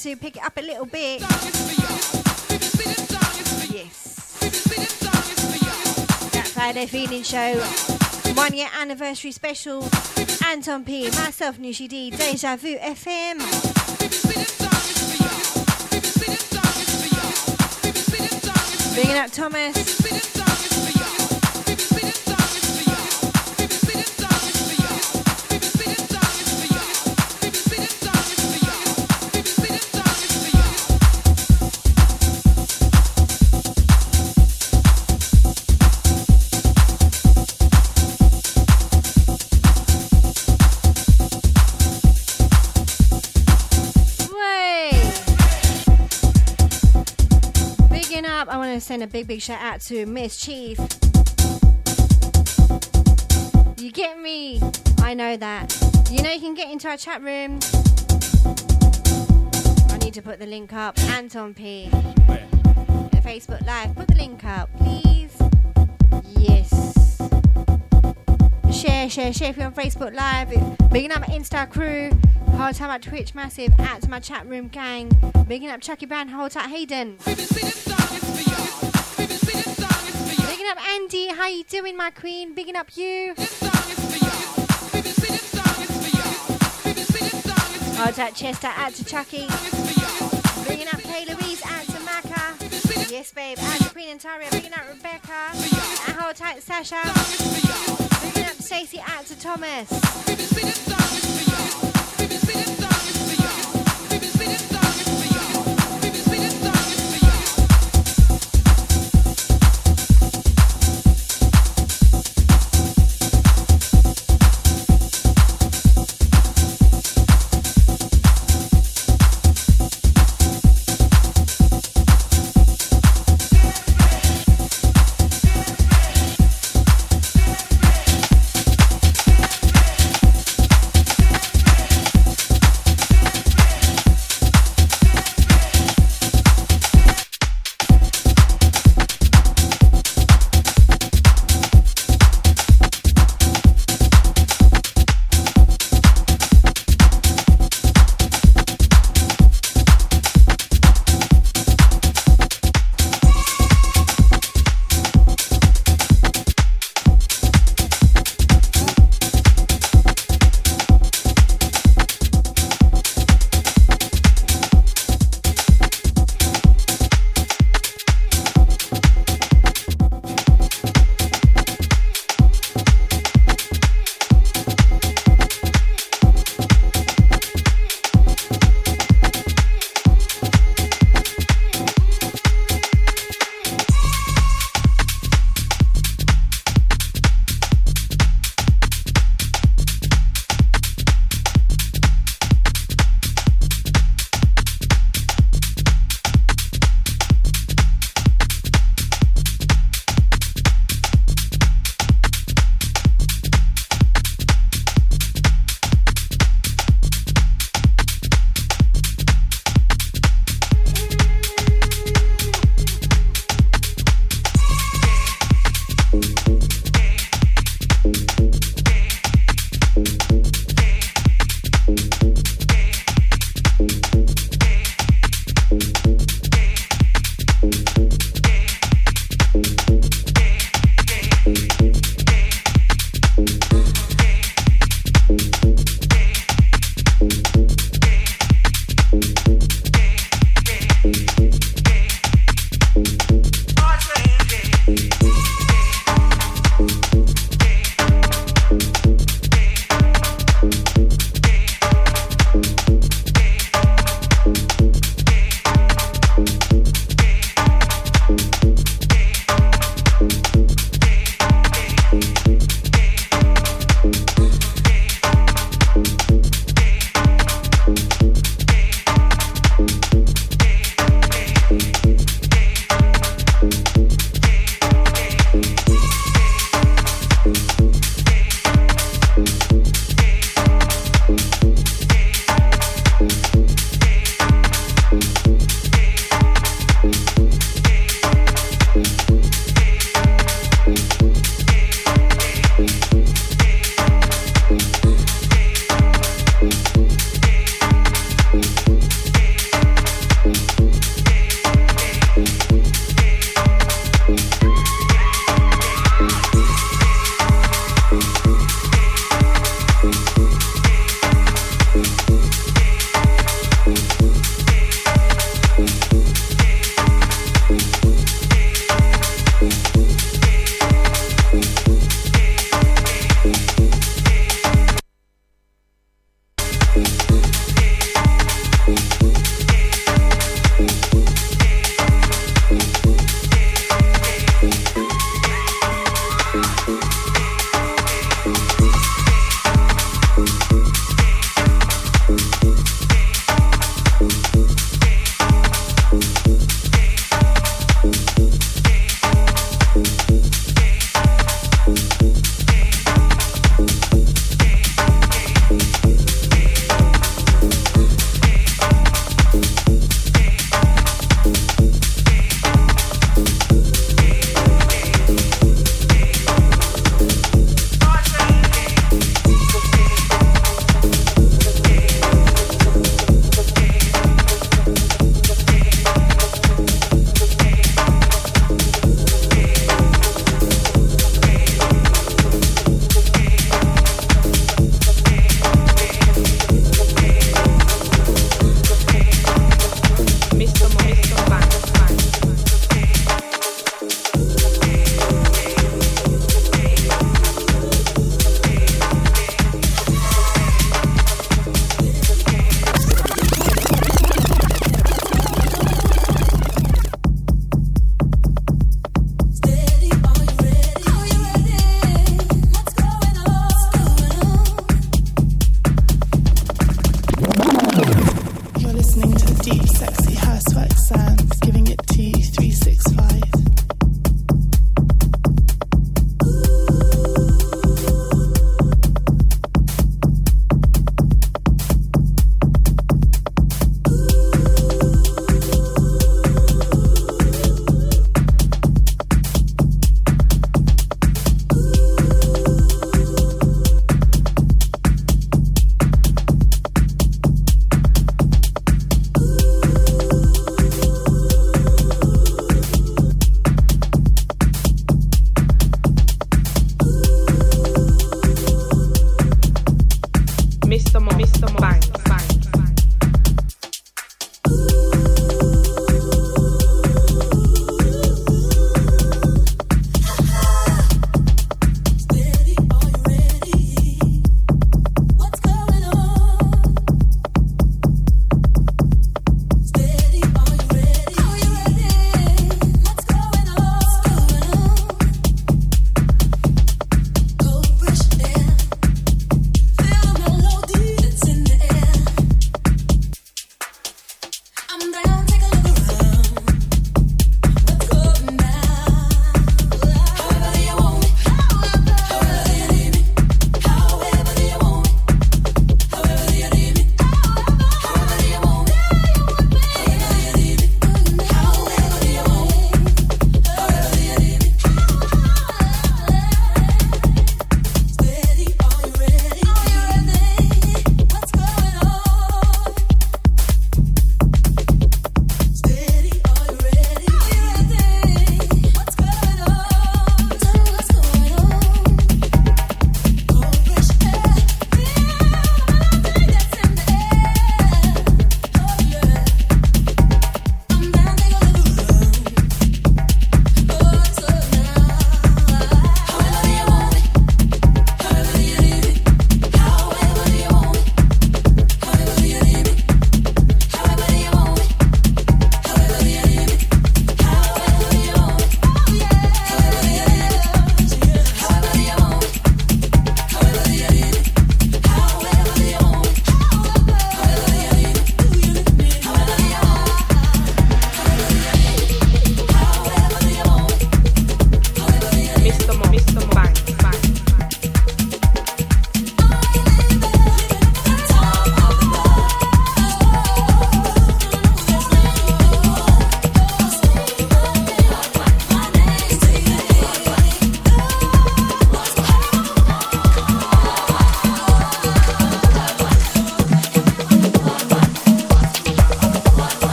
To pick it up a little bit. Yes. That Friday Feeling Show. One year anniversary special. Anton P. Myself, Noushii D. Deja Vu FM. Bigging up Thomas. Send a big, big shout out to Miss Chief. You get me? I know that. You know you can get into our chat room. I need to put the link up. Anton P. Oh, Where? at Facebook Live. Put the link up, please. Yes. Share, share, share if you're on Facebook Live. Bigging up my Insta crew. Whole time at Twitch Massive. Out to my chat room gang. Bigging up Chucky Brand. Hold tight Hayden. Bigging up Andy. How you doing, my queen? Bigging up you. Oh, hold tight Chester. Out to Chucky. Bringing up Kay Louise. Out to Maka. Yes, babe. Out to Queen and Taria. Bigging up Rebecca. And hold tight Sasha. Bigging up Stacey. Out to Thomas.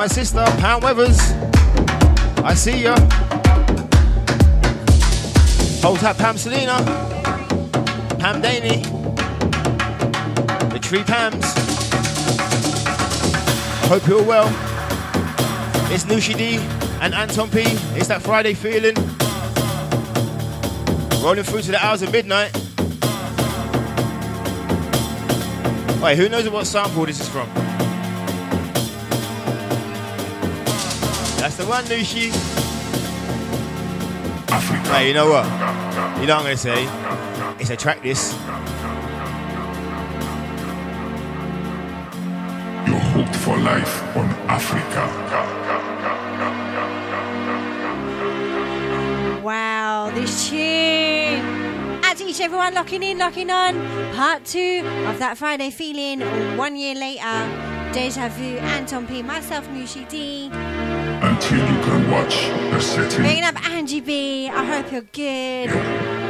My sister, Pam Weathers. I see ya. Hold up Pam Selena. Pam Daney. The Tree Pams. Hope you're well. It's Noushii D and Anton P. It's that Friday feeling. Rolling through to the hours of midnight. Wait, who knows what sample this is from? That's the one, Noushii. Hey, you know what? You know what I'm gonna say? It's a track this. You're hooked for life on Africa. Wow, this tune. Out to each everyone locking in, locking on. Part two of that Friday feeling. One year later, Deja Vu, Anton P, myself, Noushii D. Until you can watch the setting. Bringing up Angie B. I hope you're good.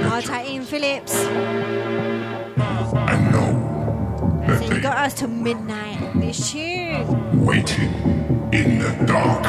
I'll type Ian Phillips. And know that So you got us to midnight. This tune. waiting in the dark.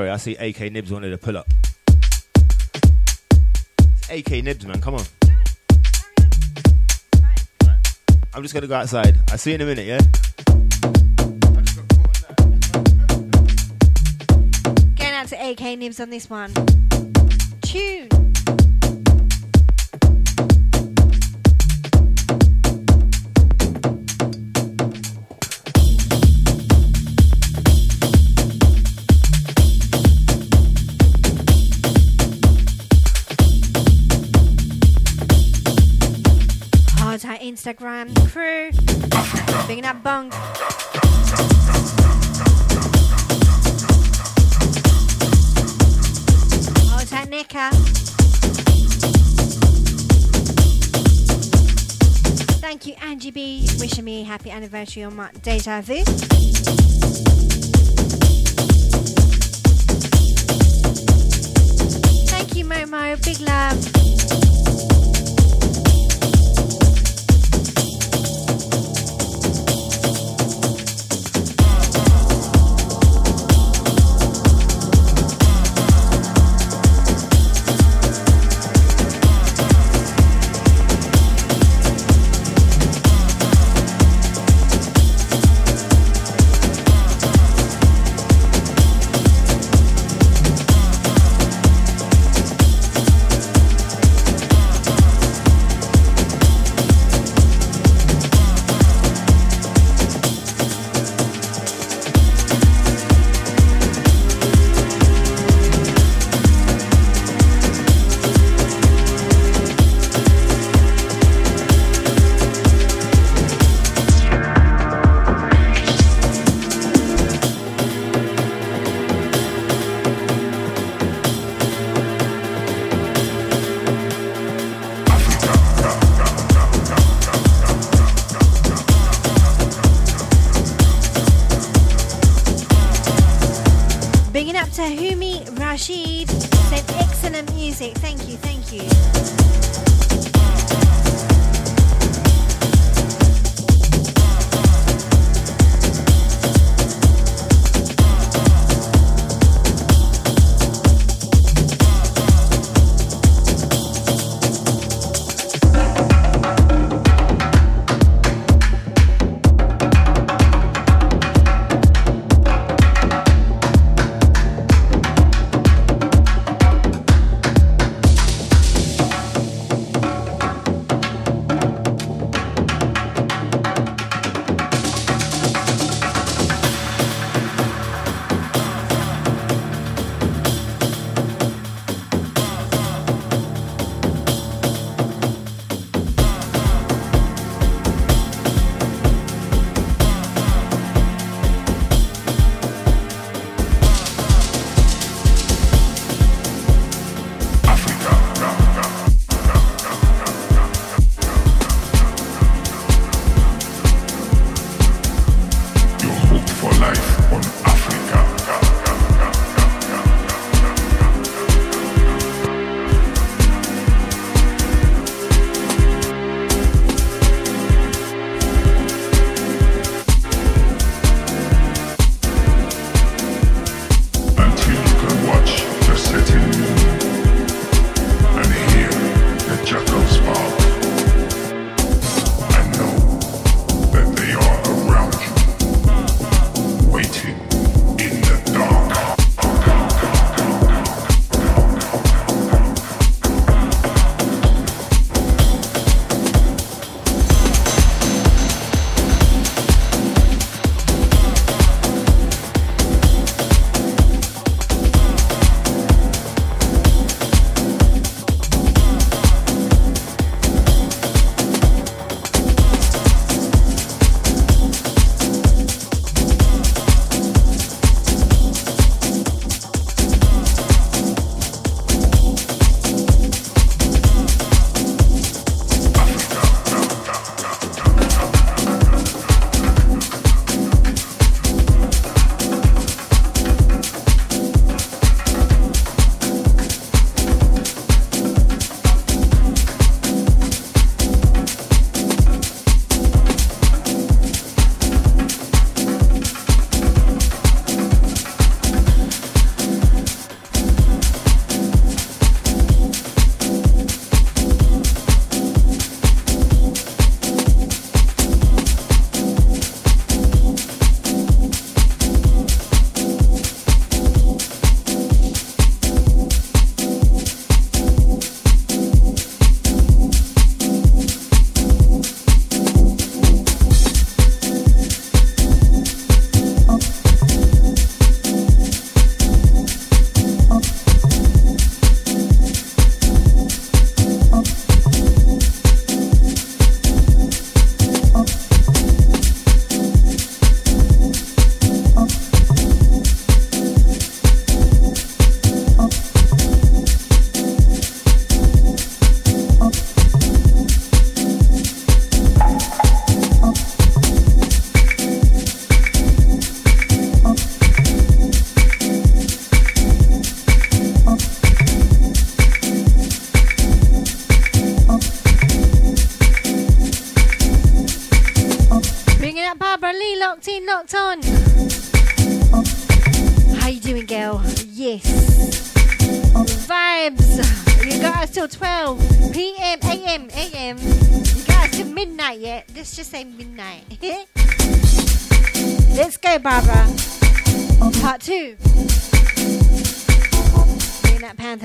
Sorry, I see AK Nibs wanted to pull up. It's AK Nibs, man, come on. I'm just gonna go outside. I'll see you in a minute, yeah? Going out to AK Nibs on this one. Tune. Instagram crew. Bringing up bunk. Oh, Hard Hat Necker. Thank you, Angie B, wishing me happy anniversary on my deja vu.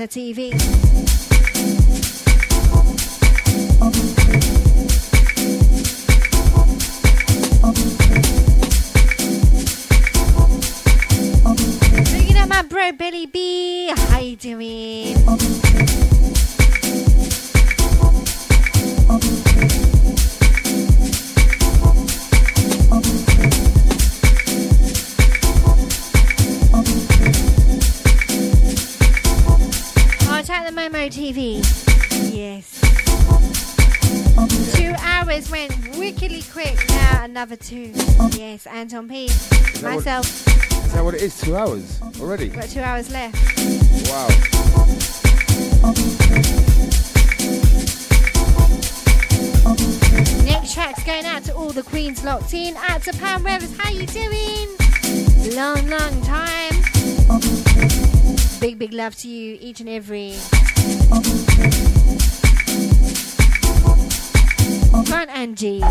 the TV. myself. What, is that what it is? Two hours already? We've got two hours left. Wow. Next track's going out to all the queens locked in. Out to Pam Rivers. How you doing? Long, long time. Big, big love to you, each and every. Front Angie.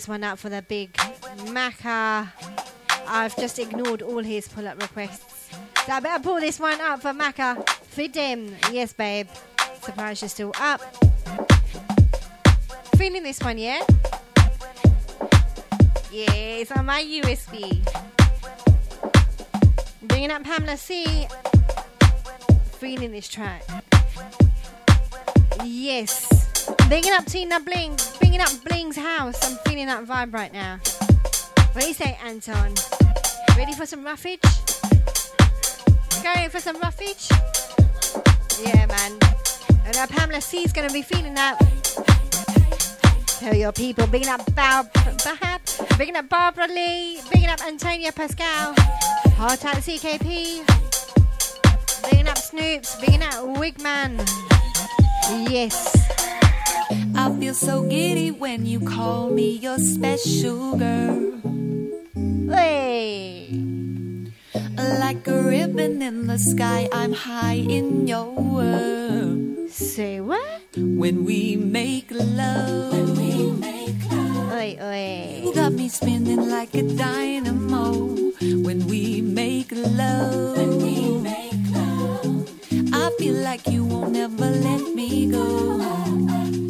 This one out for the big Macca. I've just ignored all his pull up requests. So I better pull this one up for Macca. Fit him. Yes, babe. Surprise, you're still up. Feeling this one, yeah? It's on my USB. Bringing up Pamela C. Feeling this track. Yes. Bringing up Tina Bling. Bringing up Bling's house. I'm feeling that vibe right now. What do you say, Anton? Ready for some roughage? Going for some roughage? Yeah, man. And now Pamela C's gonna be feeling that. Tell your people, bringing up Bob, Bahab, bringing up Barbara Lee, bringing up Antonia Pascal, Heart at CKP, bringing up Snoops, bringing up Wigman. Yes. I feel so giddy when you call me your special girl. Hey. Like a ribbon in the sky, I'm high in your world. Say what? When we make love. When we make love. Oi, oi. You got me spinning like a dynamo. When we make love. When we make love. I feel like you won't ever let me go. Uh, uh.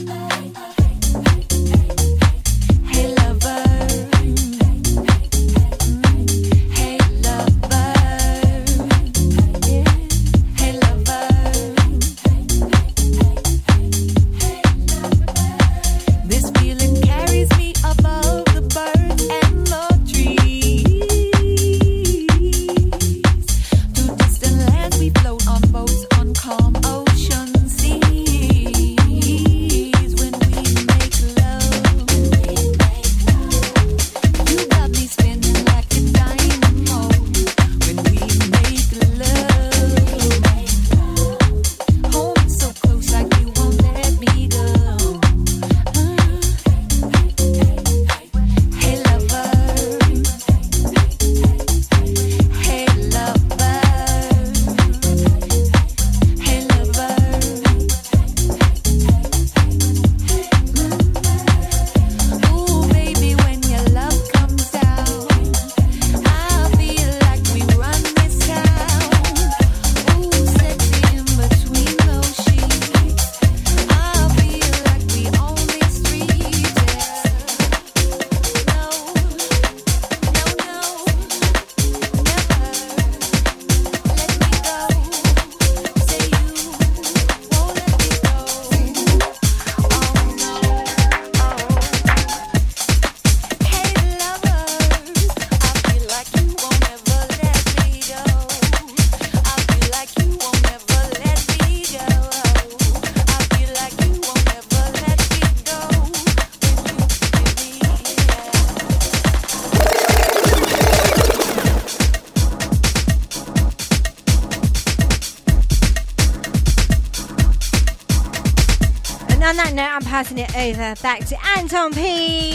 Back to Anton P.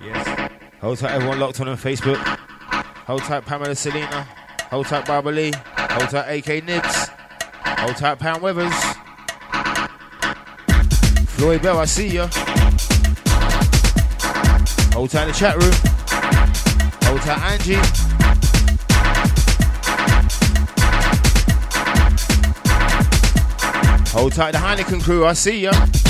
Yes. Hold tight, everyone locked on on Facebook. Hold tight, Pamela Selena. Hold tight, Barbara Lee. Hold tight, AK Nibs. Hold tight, Pound Weathers. Floyd Bell, I see ya. Hold tight in the chat room. Hold tight, Angie. Hold tight, the Heineken crew, I see ya.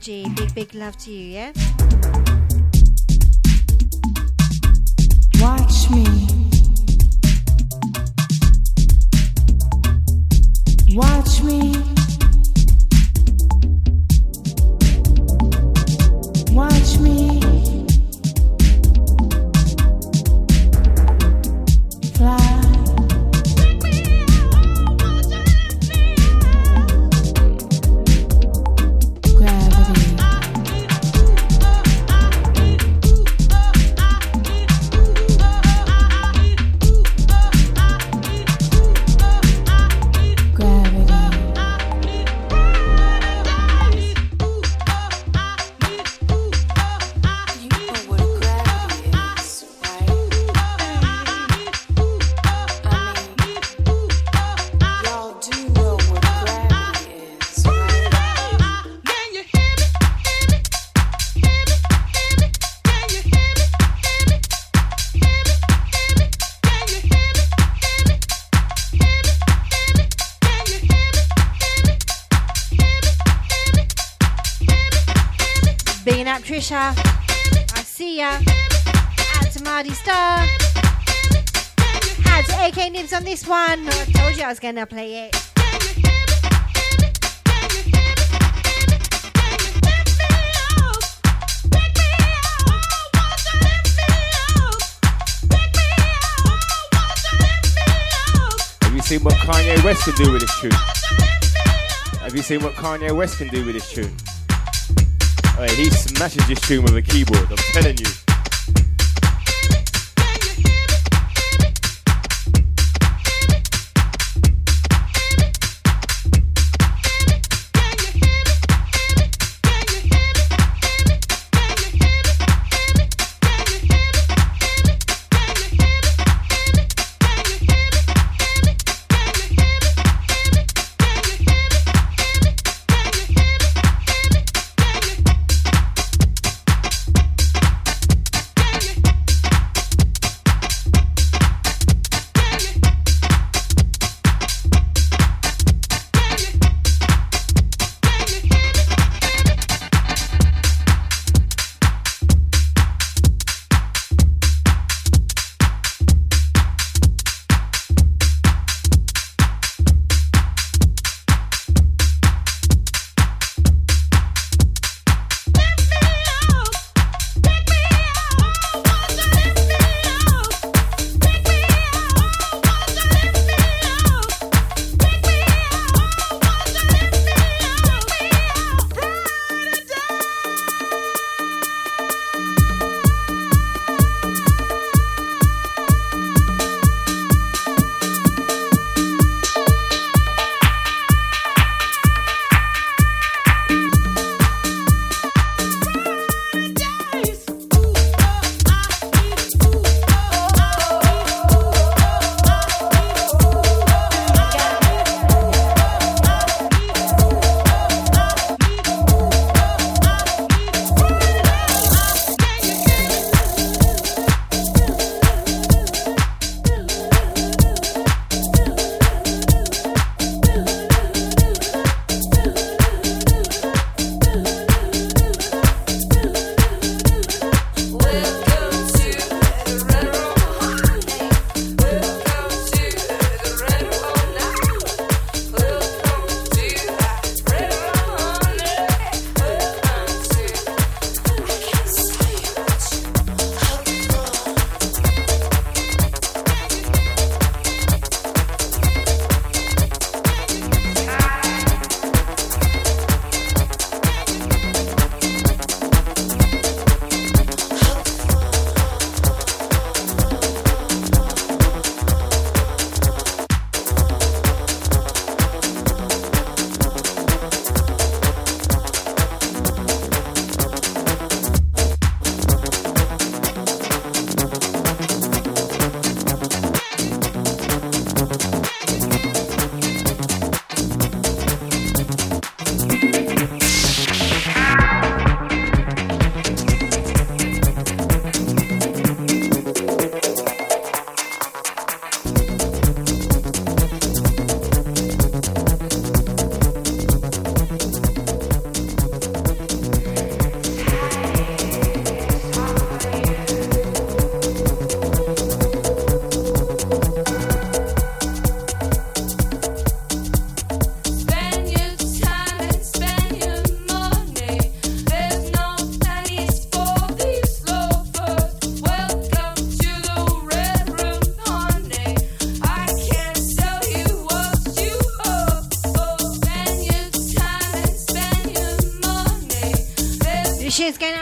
G. Big, big love to you, yeah? This one. I told you I was going to play it. Have you seen what Kanye West can do with this tune? Have you seen what Kanye West can do with this tune? He smashes this tune with a keyboard, I'm telling you.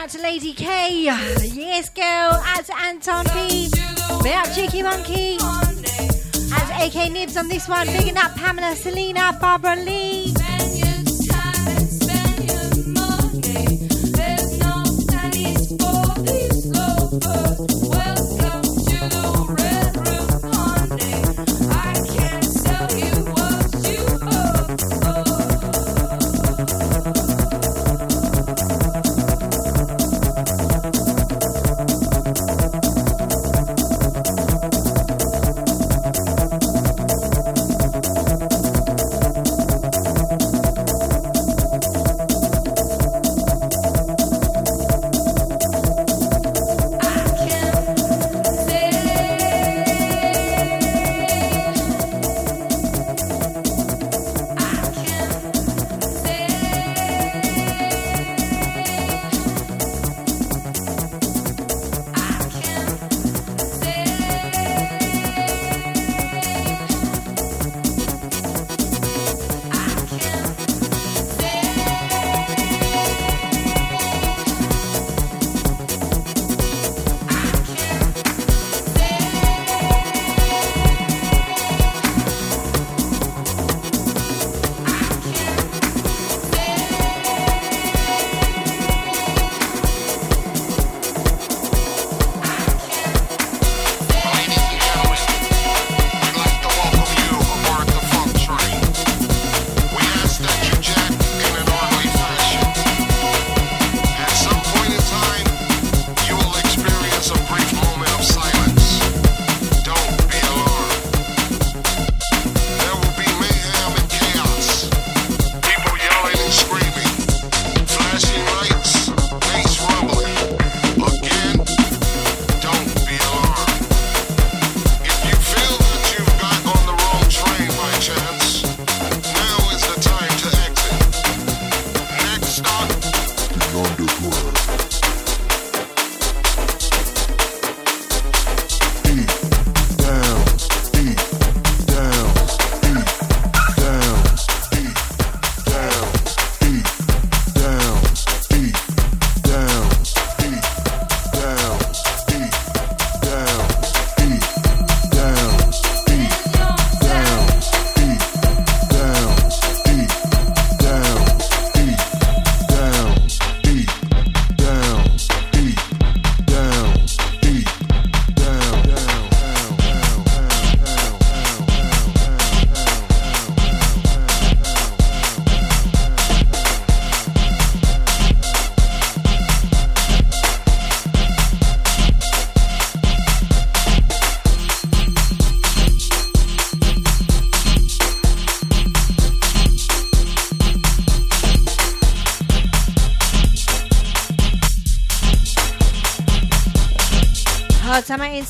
Out to Lady K. Yes, girl. Out to Anton P. Big up Cheeky Monkey. Out to AK Nibs on this one. Bigging up Pamela, Selena, Barbara Lee.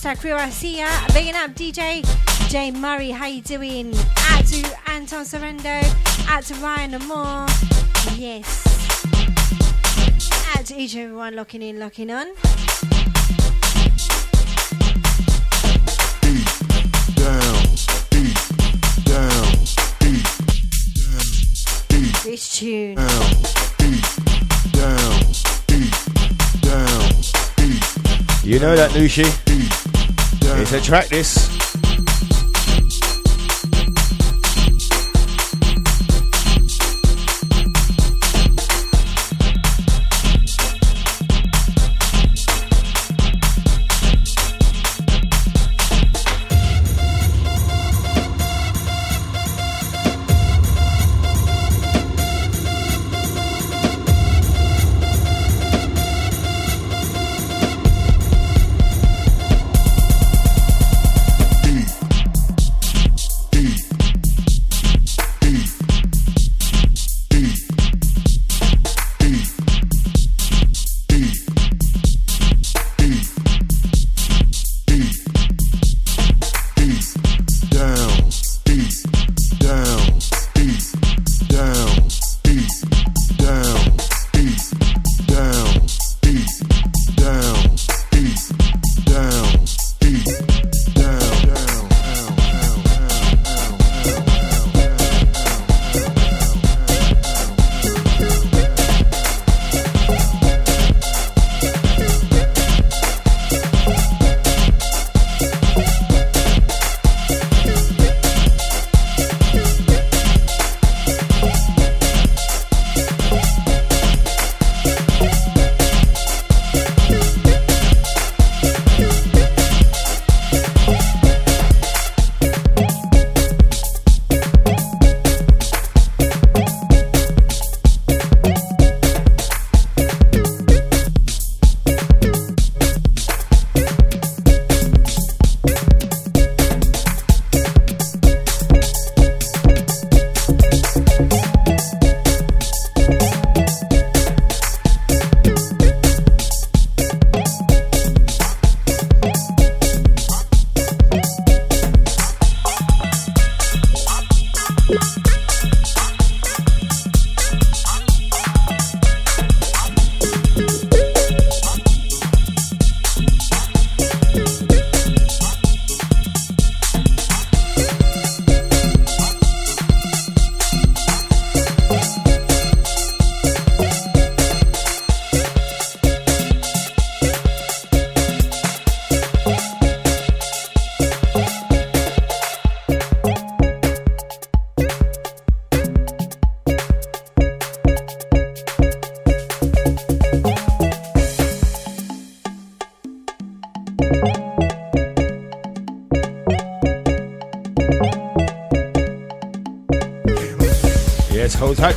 I see ya. Bigging up DJ J Murray, how you doing? Out to Anton Sorrento, out to Ryan and more. Yes. Out to each and everyone locking in, locking on. This tune. Down, down, down, down. You know that, Noushii. A track, this.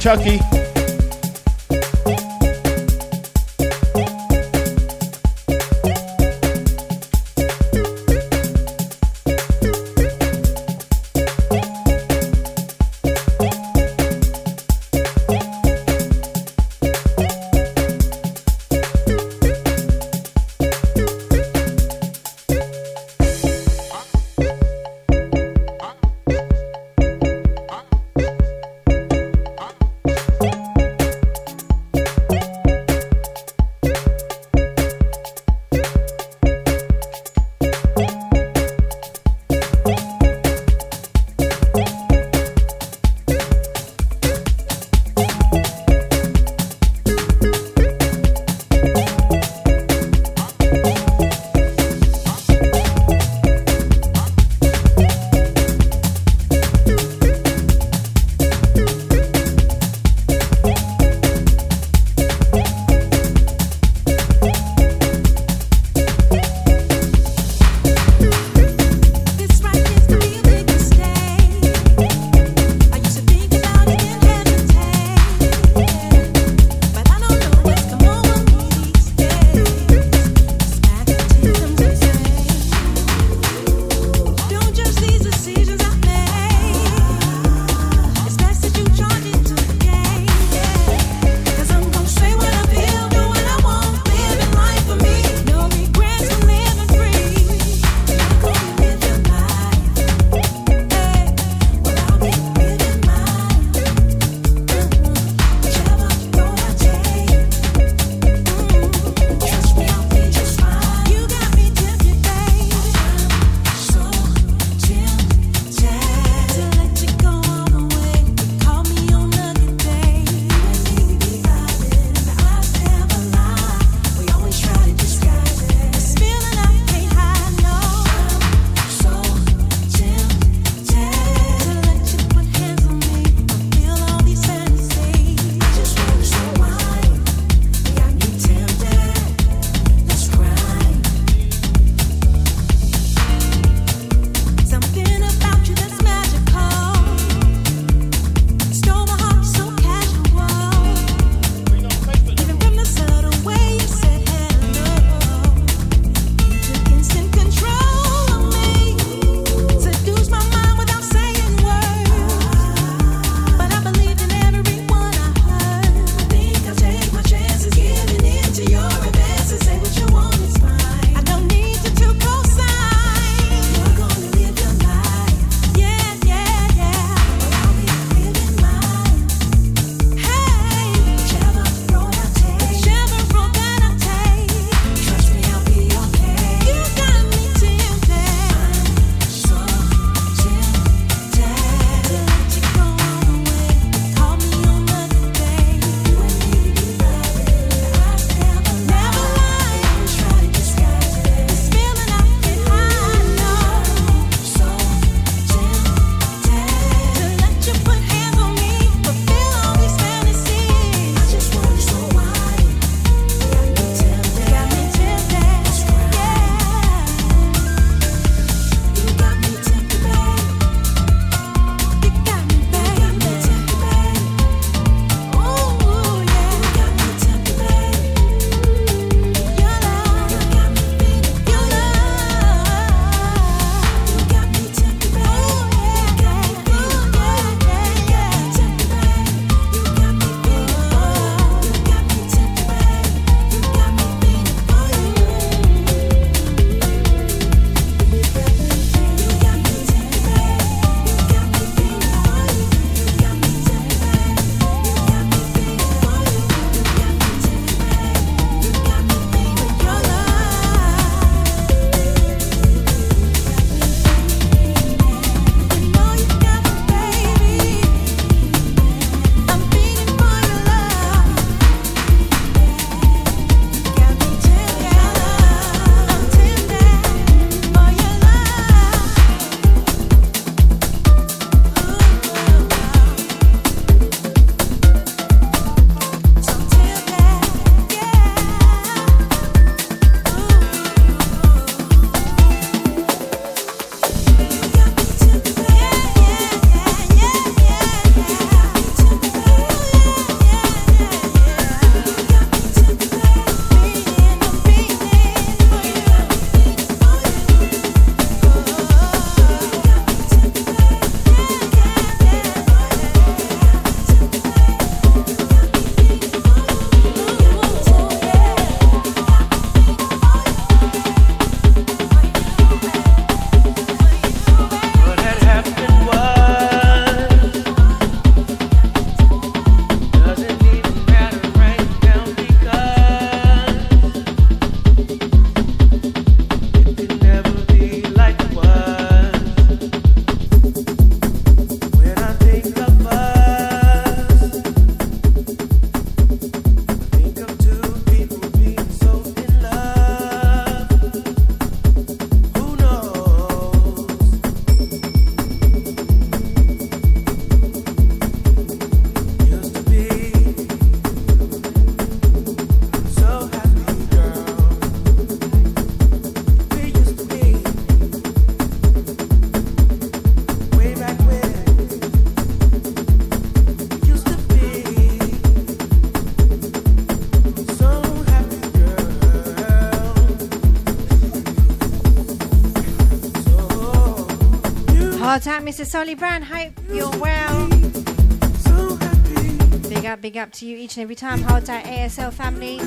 Chucky. Mr. Solly Brown. Hope you're well. Big up, big up to you each and every time. Hard time, ASL family.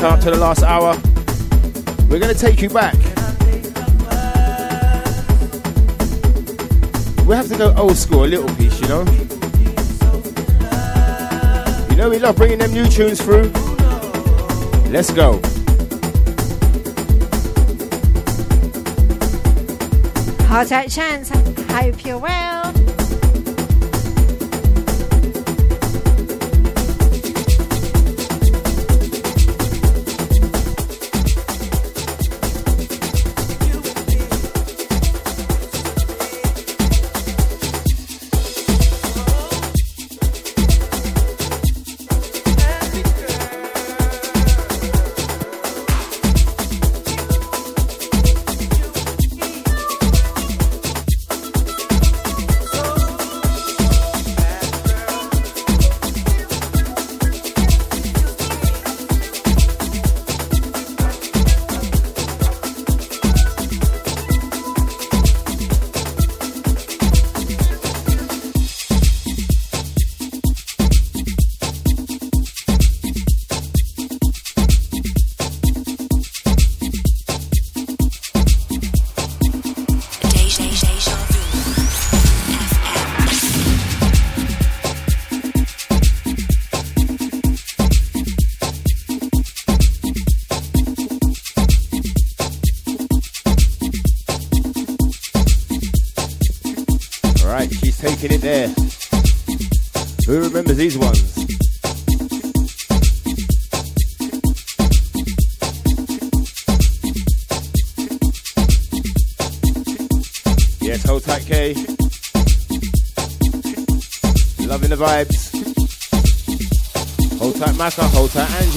Up to the last hour, we're going to take you back. We have to go old school, a little piece, you know? You know, we love bringing them new tunes through. Let's go. Hard out chance. Hope you're well.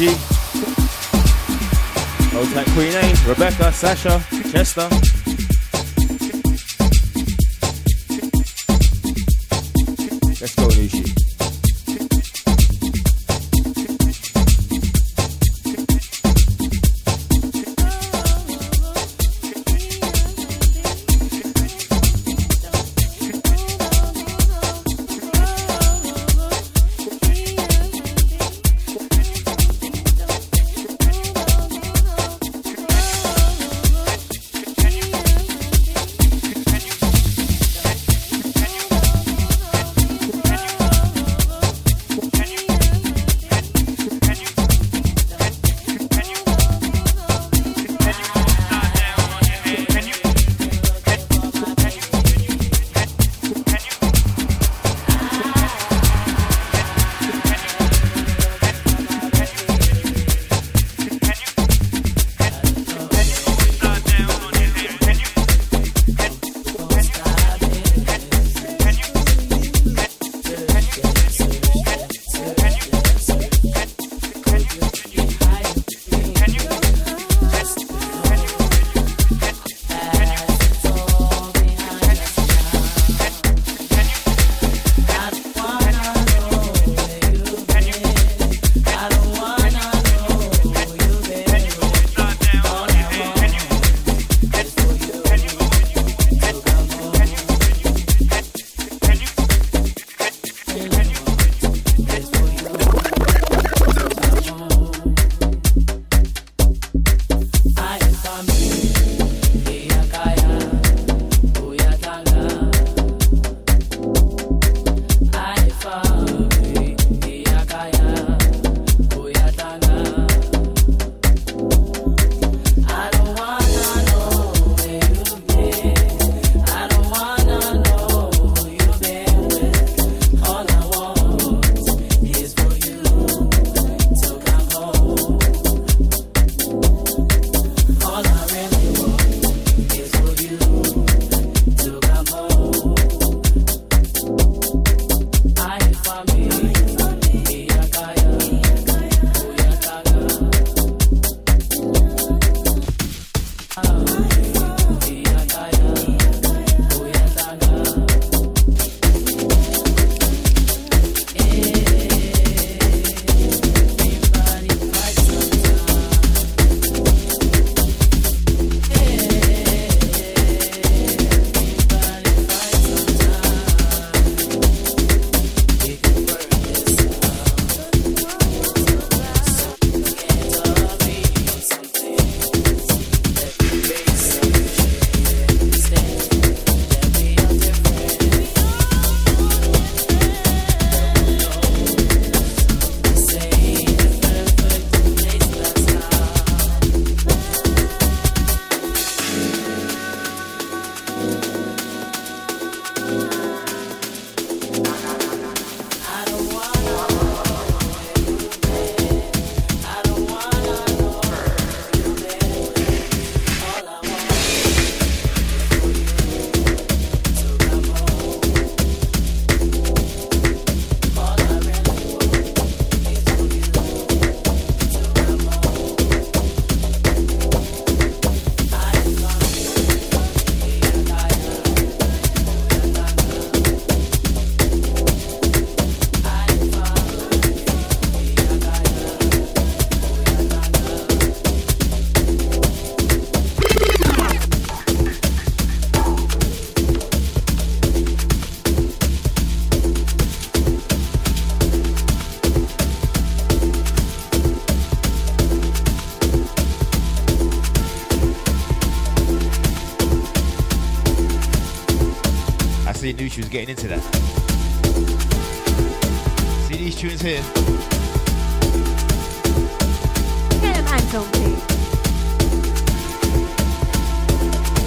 Angie. Tight, Queen A. Rebecca, Sasha, Chester. Tunes getting into that. See these tunes here? Get them hands on me.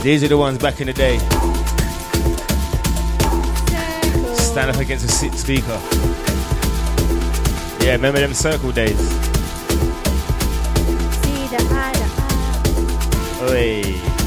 These are the ones back in the day. Stand up against a sit speaker. Yeah, remember them circle days? See the eye, the eye. Oi.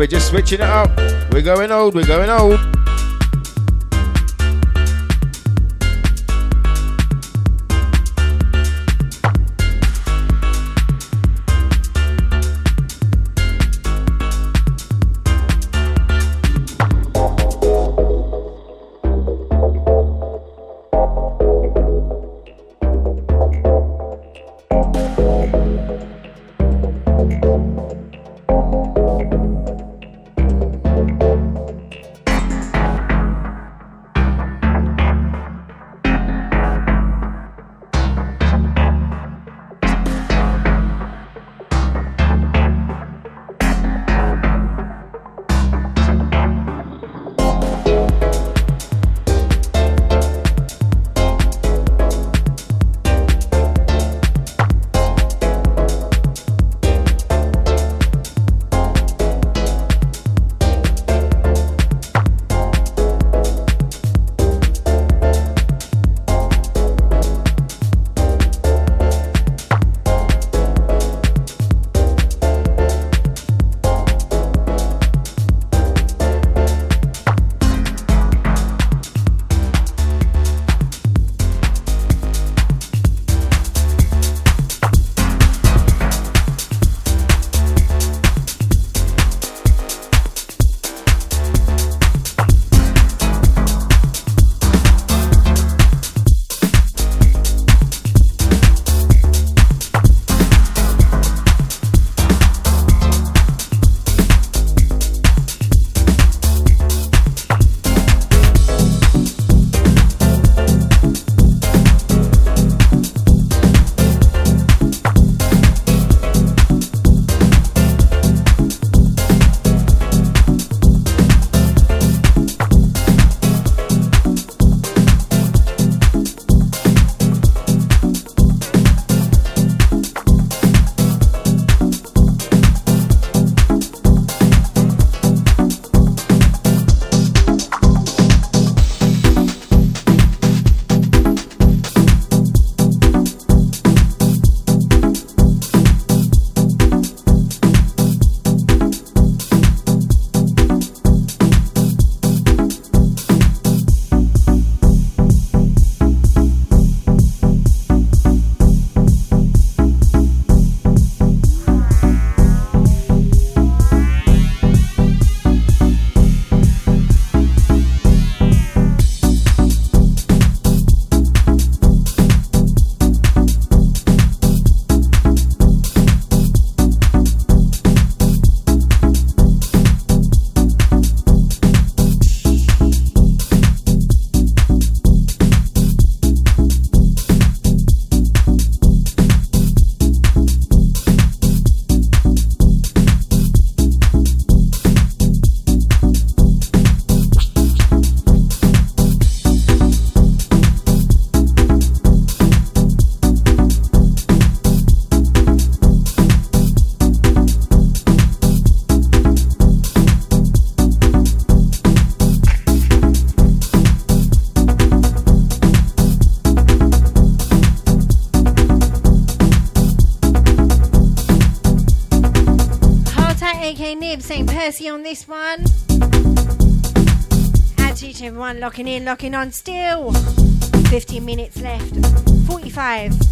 We're just switching it up. We're going old, we're going old. On this one. Each and everyone locking in, locking on still. 15 minutes left. 45.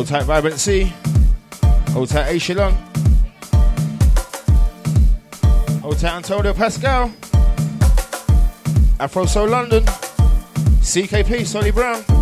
Old tight vibrancy. Old tight A Shillong. Old tight Antonio Pascal. Afro Soul London. CKP Sonny Brown.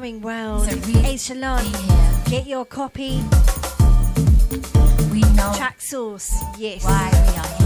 going round. So hey, Shalon, yeah. get your copy. We know Track Source, yes. Why we are here.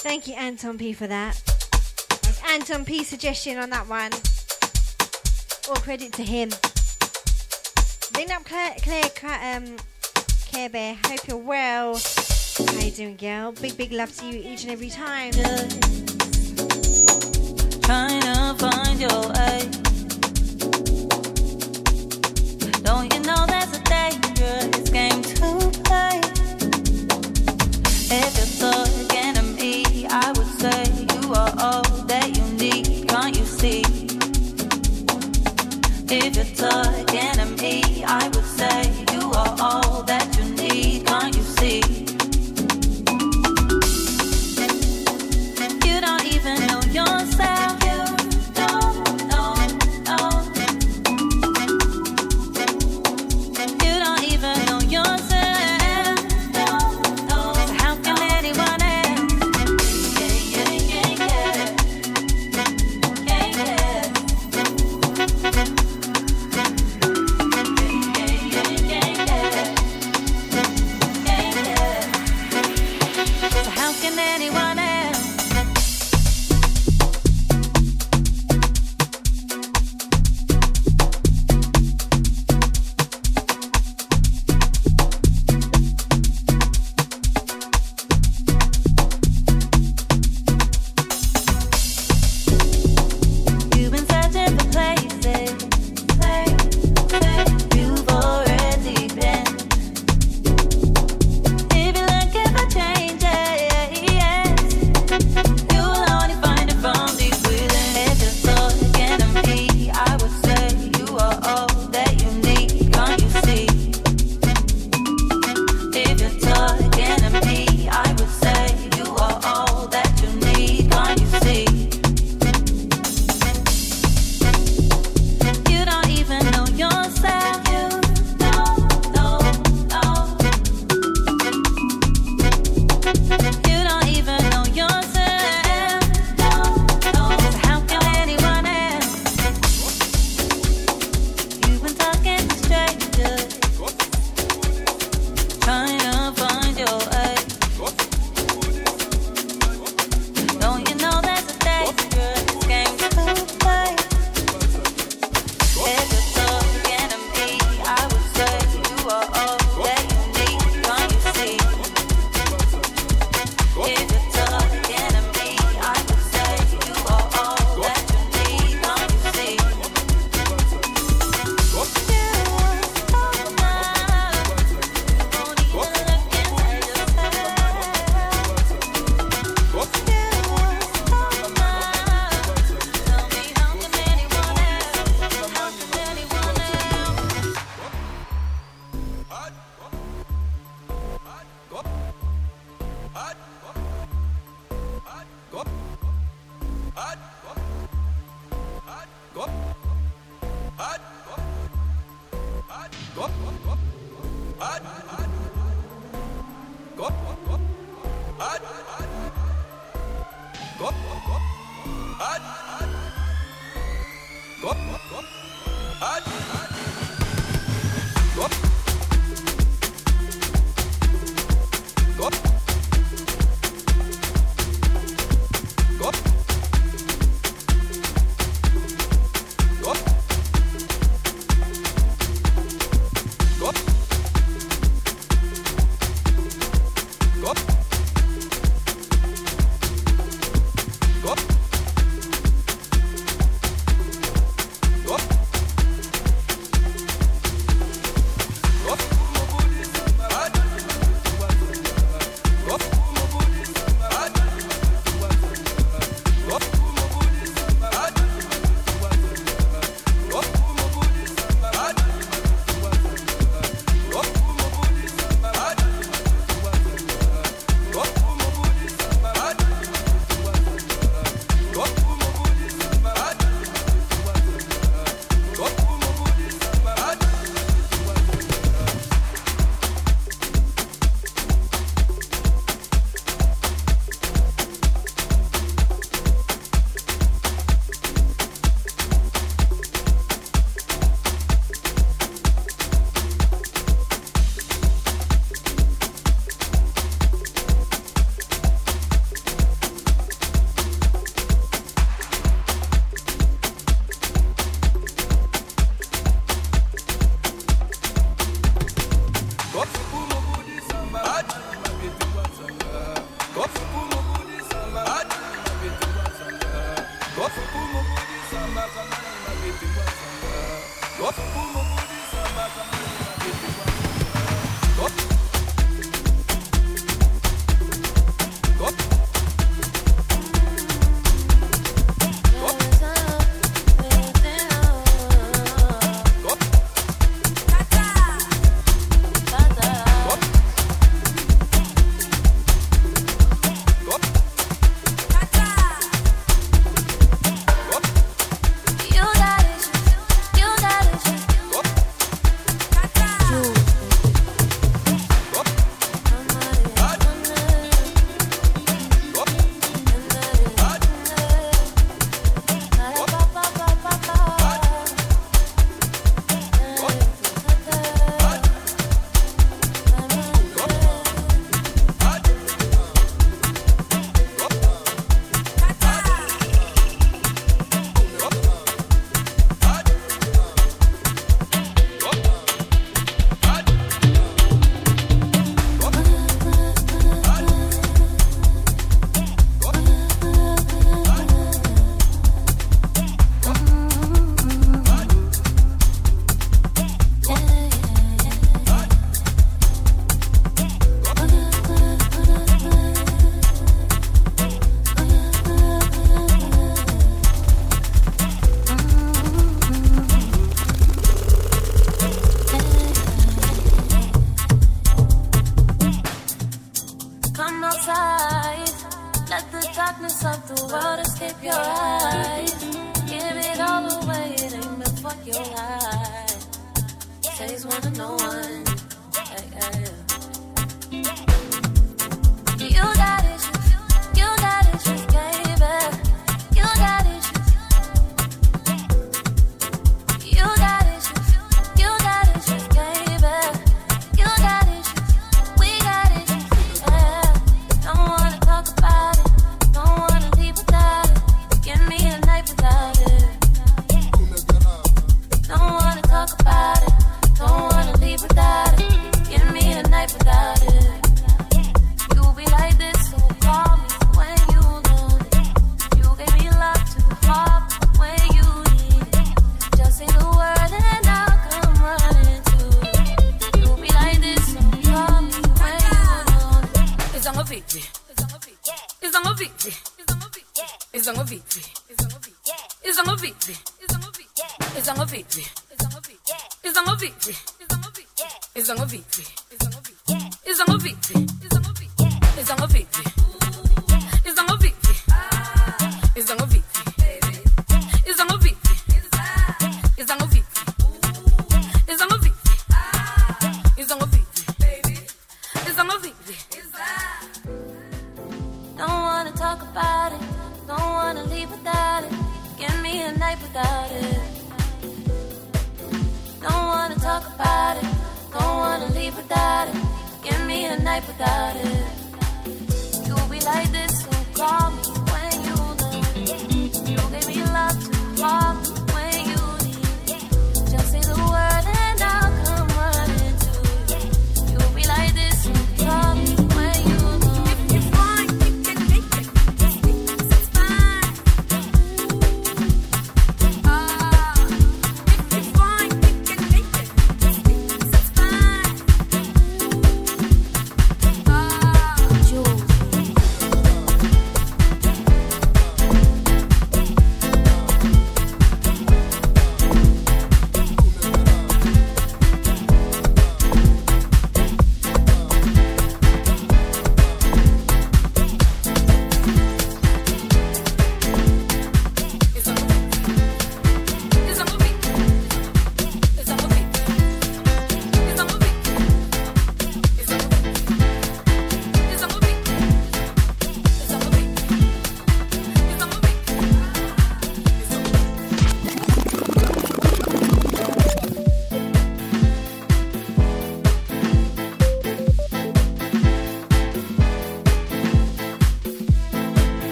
Thank you, Anton P, for that. That's Anton P suggestion on that one. All credit to him. Bring up Claire, Claire, um, Care Bear. Hope you're well. How you doing, girl? Big, big love to you each and every time. Trying to find your.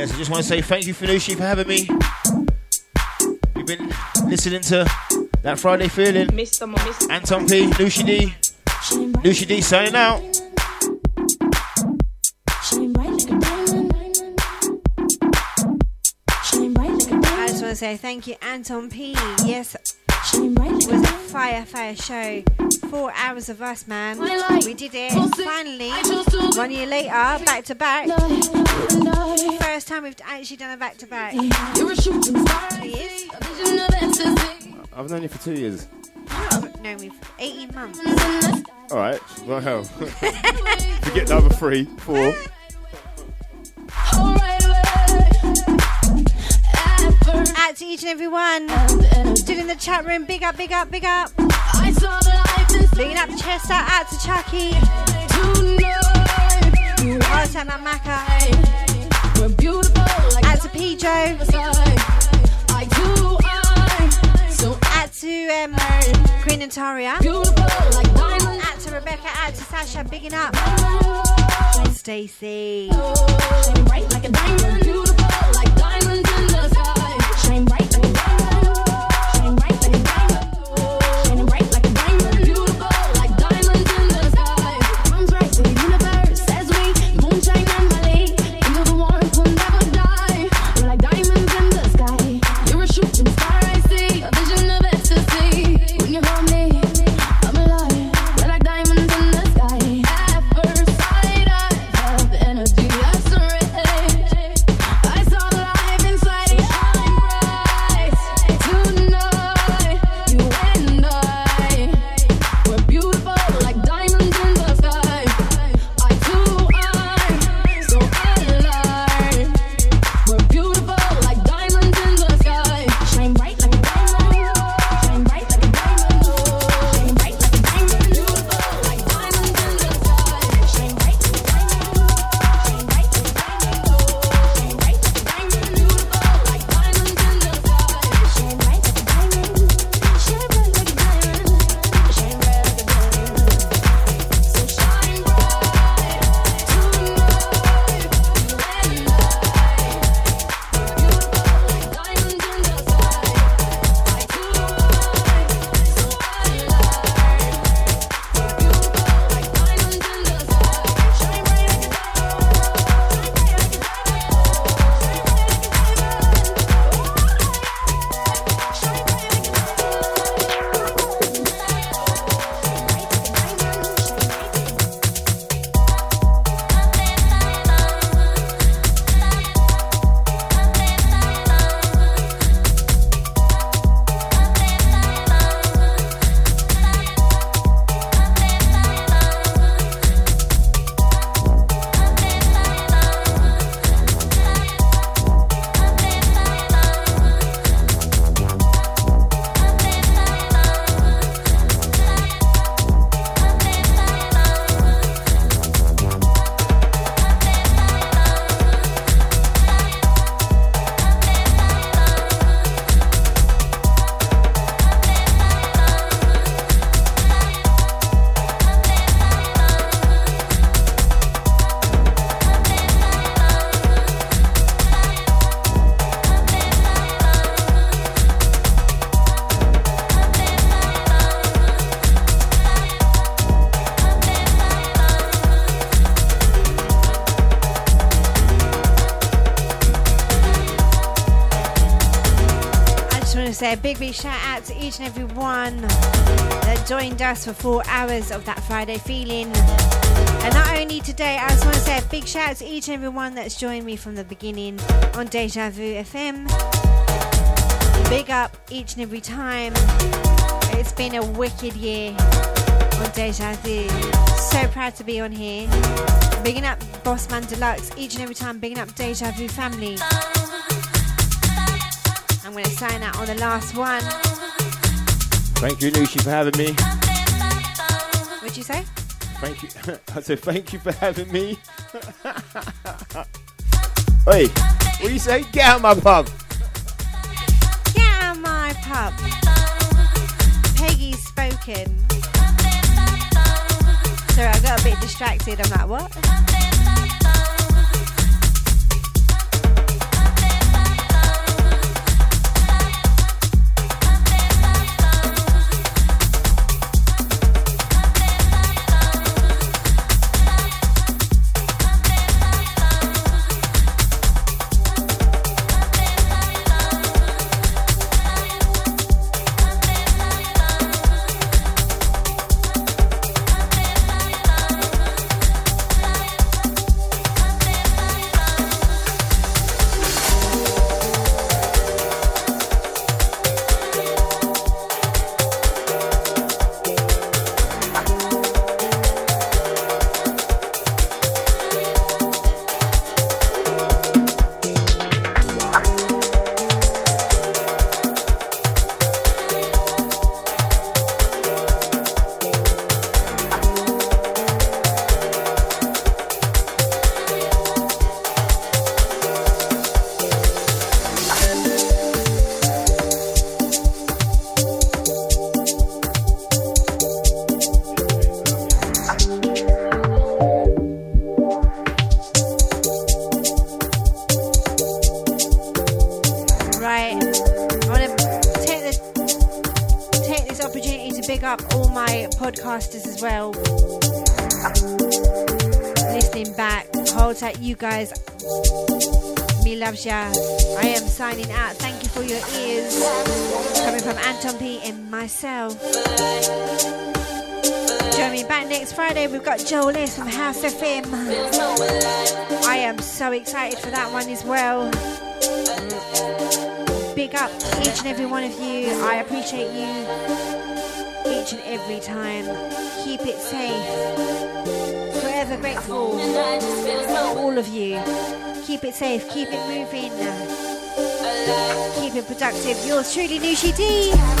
Yes, I just want to say thank you, Fanushi, for having me. You've been listening to that Friday feeling. Mr. Mo, Mr. Anton P, Noushii D. Noushii D signing out. Shine bright like a diamond. Shine bright like a I diamond. just want to say thank you, Anton P. Yes, Shine bright it was a a fire, fire show. Four hours of us, man. We did it. Finally, I chose to one year later, back to back. First time we've actually done a back to back. You're a shooting star. Yes. A vision of ecstasy. I've known you for two years. No, we've 18 months. All right. Well, hell. Forget the other three, four. Alright, At first, Out to each and every one. Still in the chat room. Big up, big up, big up. Light up chest out, out to Chucky. Out to Maka. were Out to Pijo. Out to um, Queen and Taria. Out to Rebecca. Out to Sasha. Bigging up. Stacey. Shine joined us for four hours of that Friday feeling. And not only today, I just want to say a big shout out to each and every one that's joined me from the beginning on Deja Vu FM. Big up each and every time. It's been a wicked year on Deja Vu. So proud to be on here. Bigging up Bossman Deluxe each and every time, bigging up Deja Vu family. I'm going to sign out on the last one. Thank you, Noushii, for having me. You say? Thank you. I said thank you for having me. hey, what do you say? Get out of my pub. Get out of my pub. Peggy's spoken. Sorry, I got a bit distracted. I'm like, what? Next Friday. We've got Joel S from House FM. I am so excited for that one as well. Big up each and every one of you. I appreciate you each and every time. Keep it safe. Forever grateful. All of you. Keep it safe. Keep it moving. Keep it productive. Yours truly, Noushii D.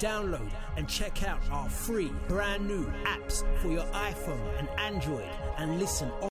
Download and check out our free brand new apps for your iPhone and Android and listen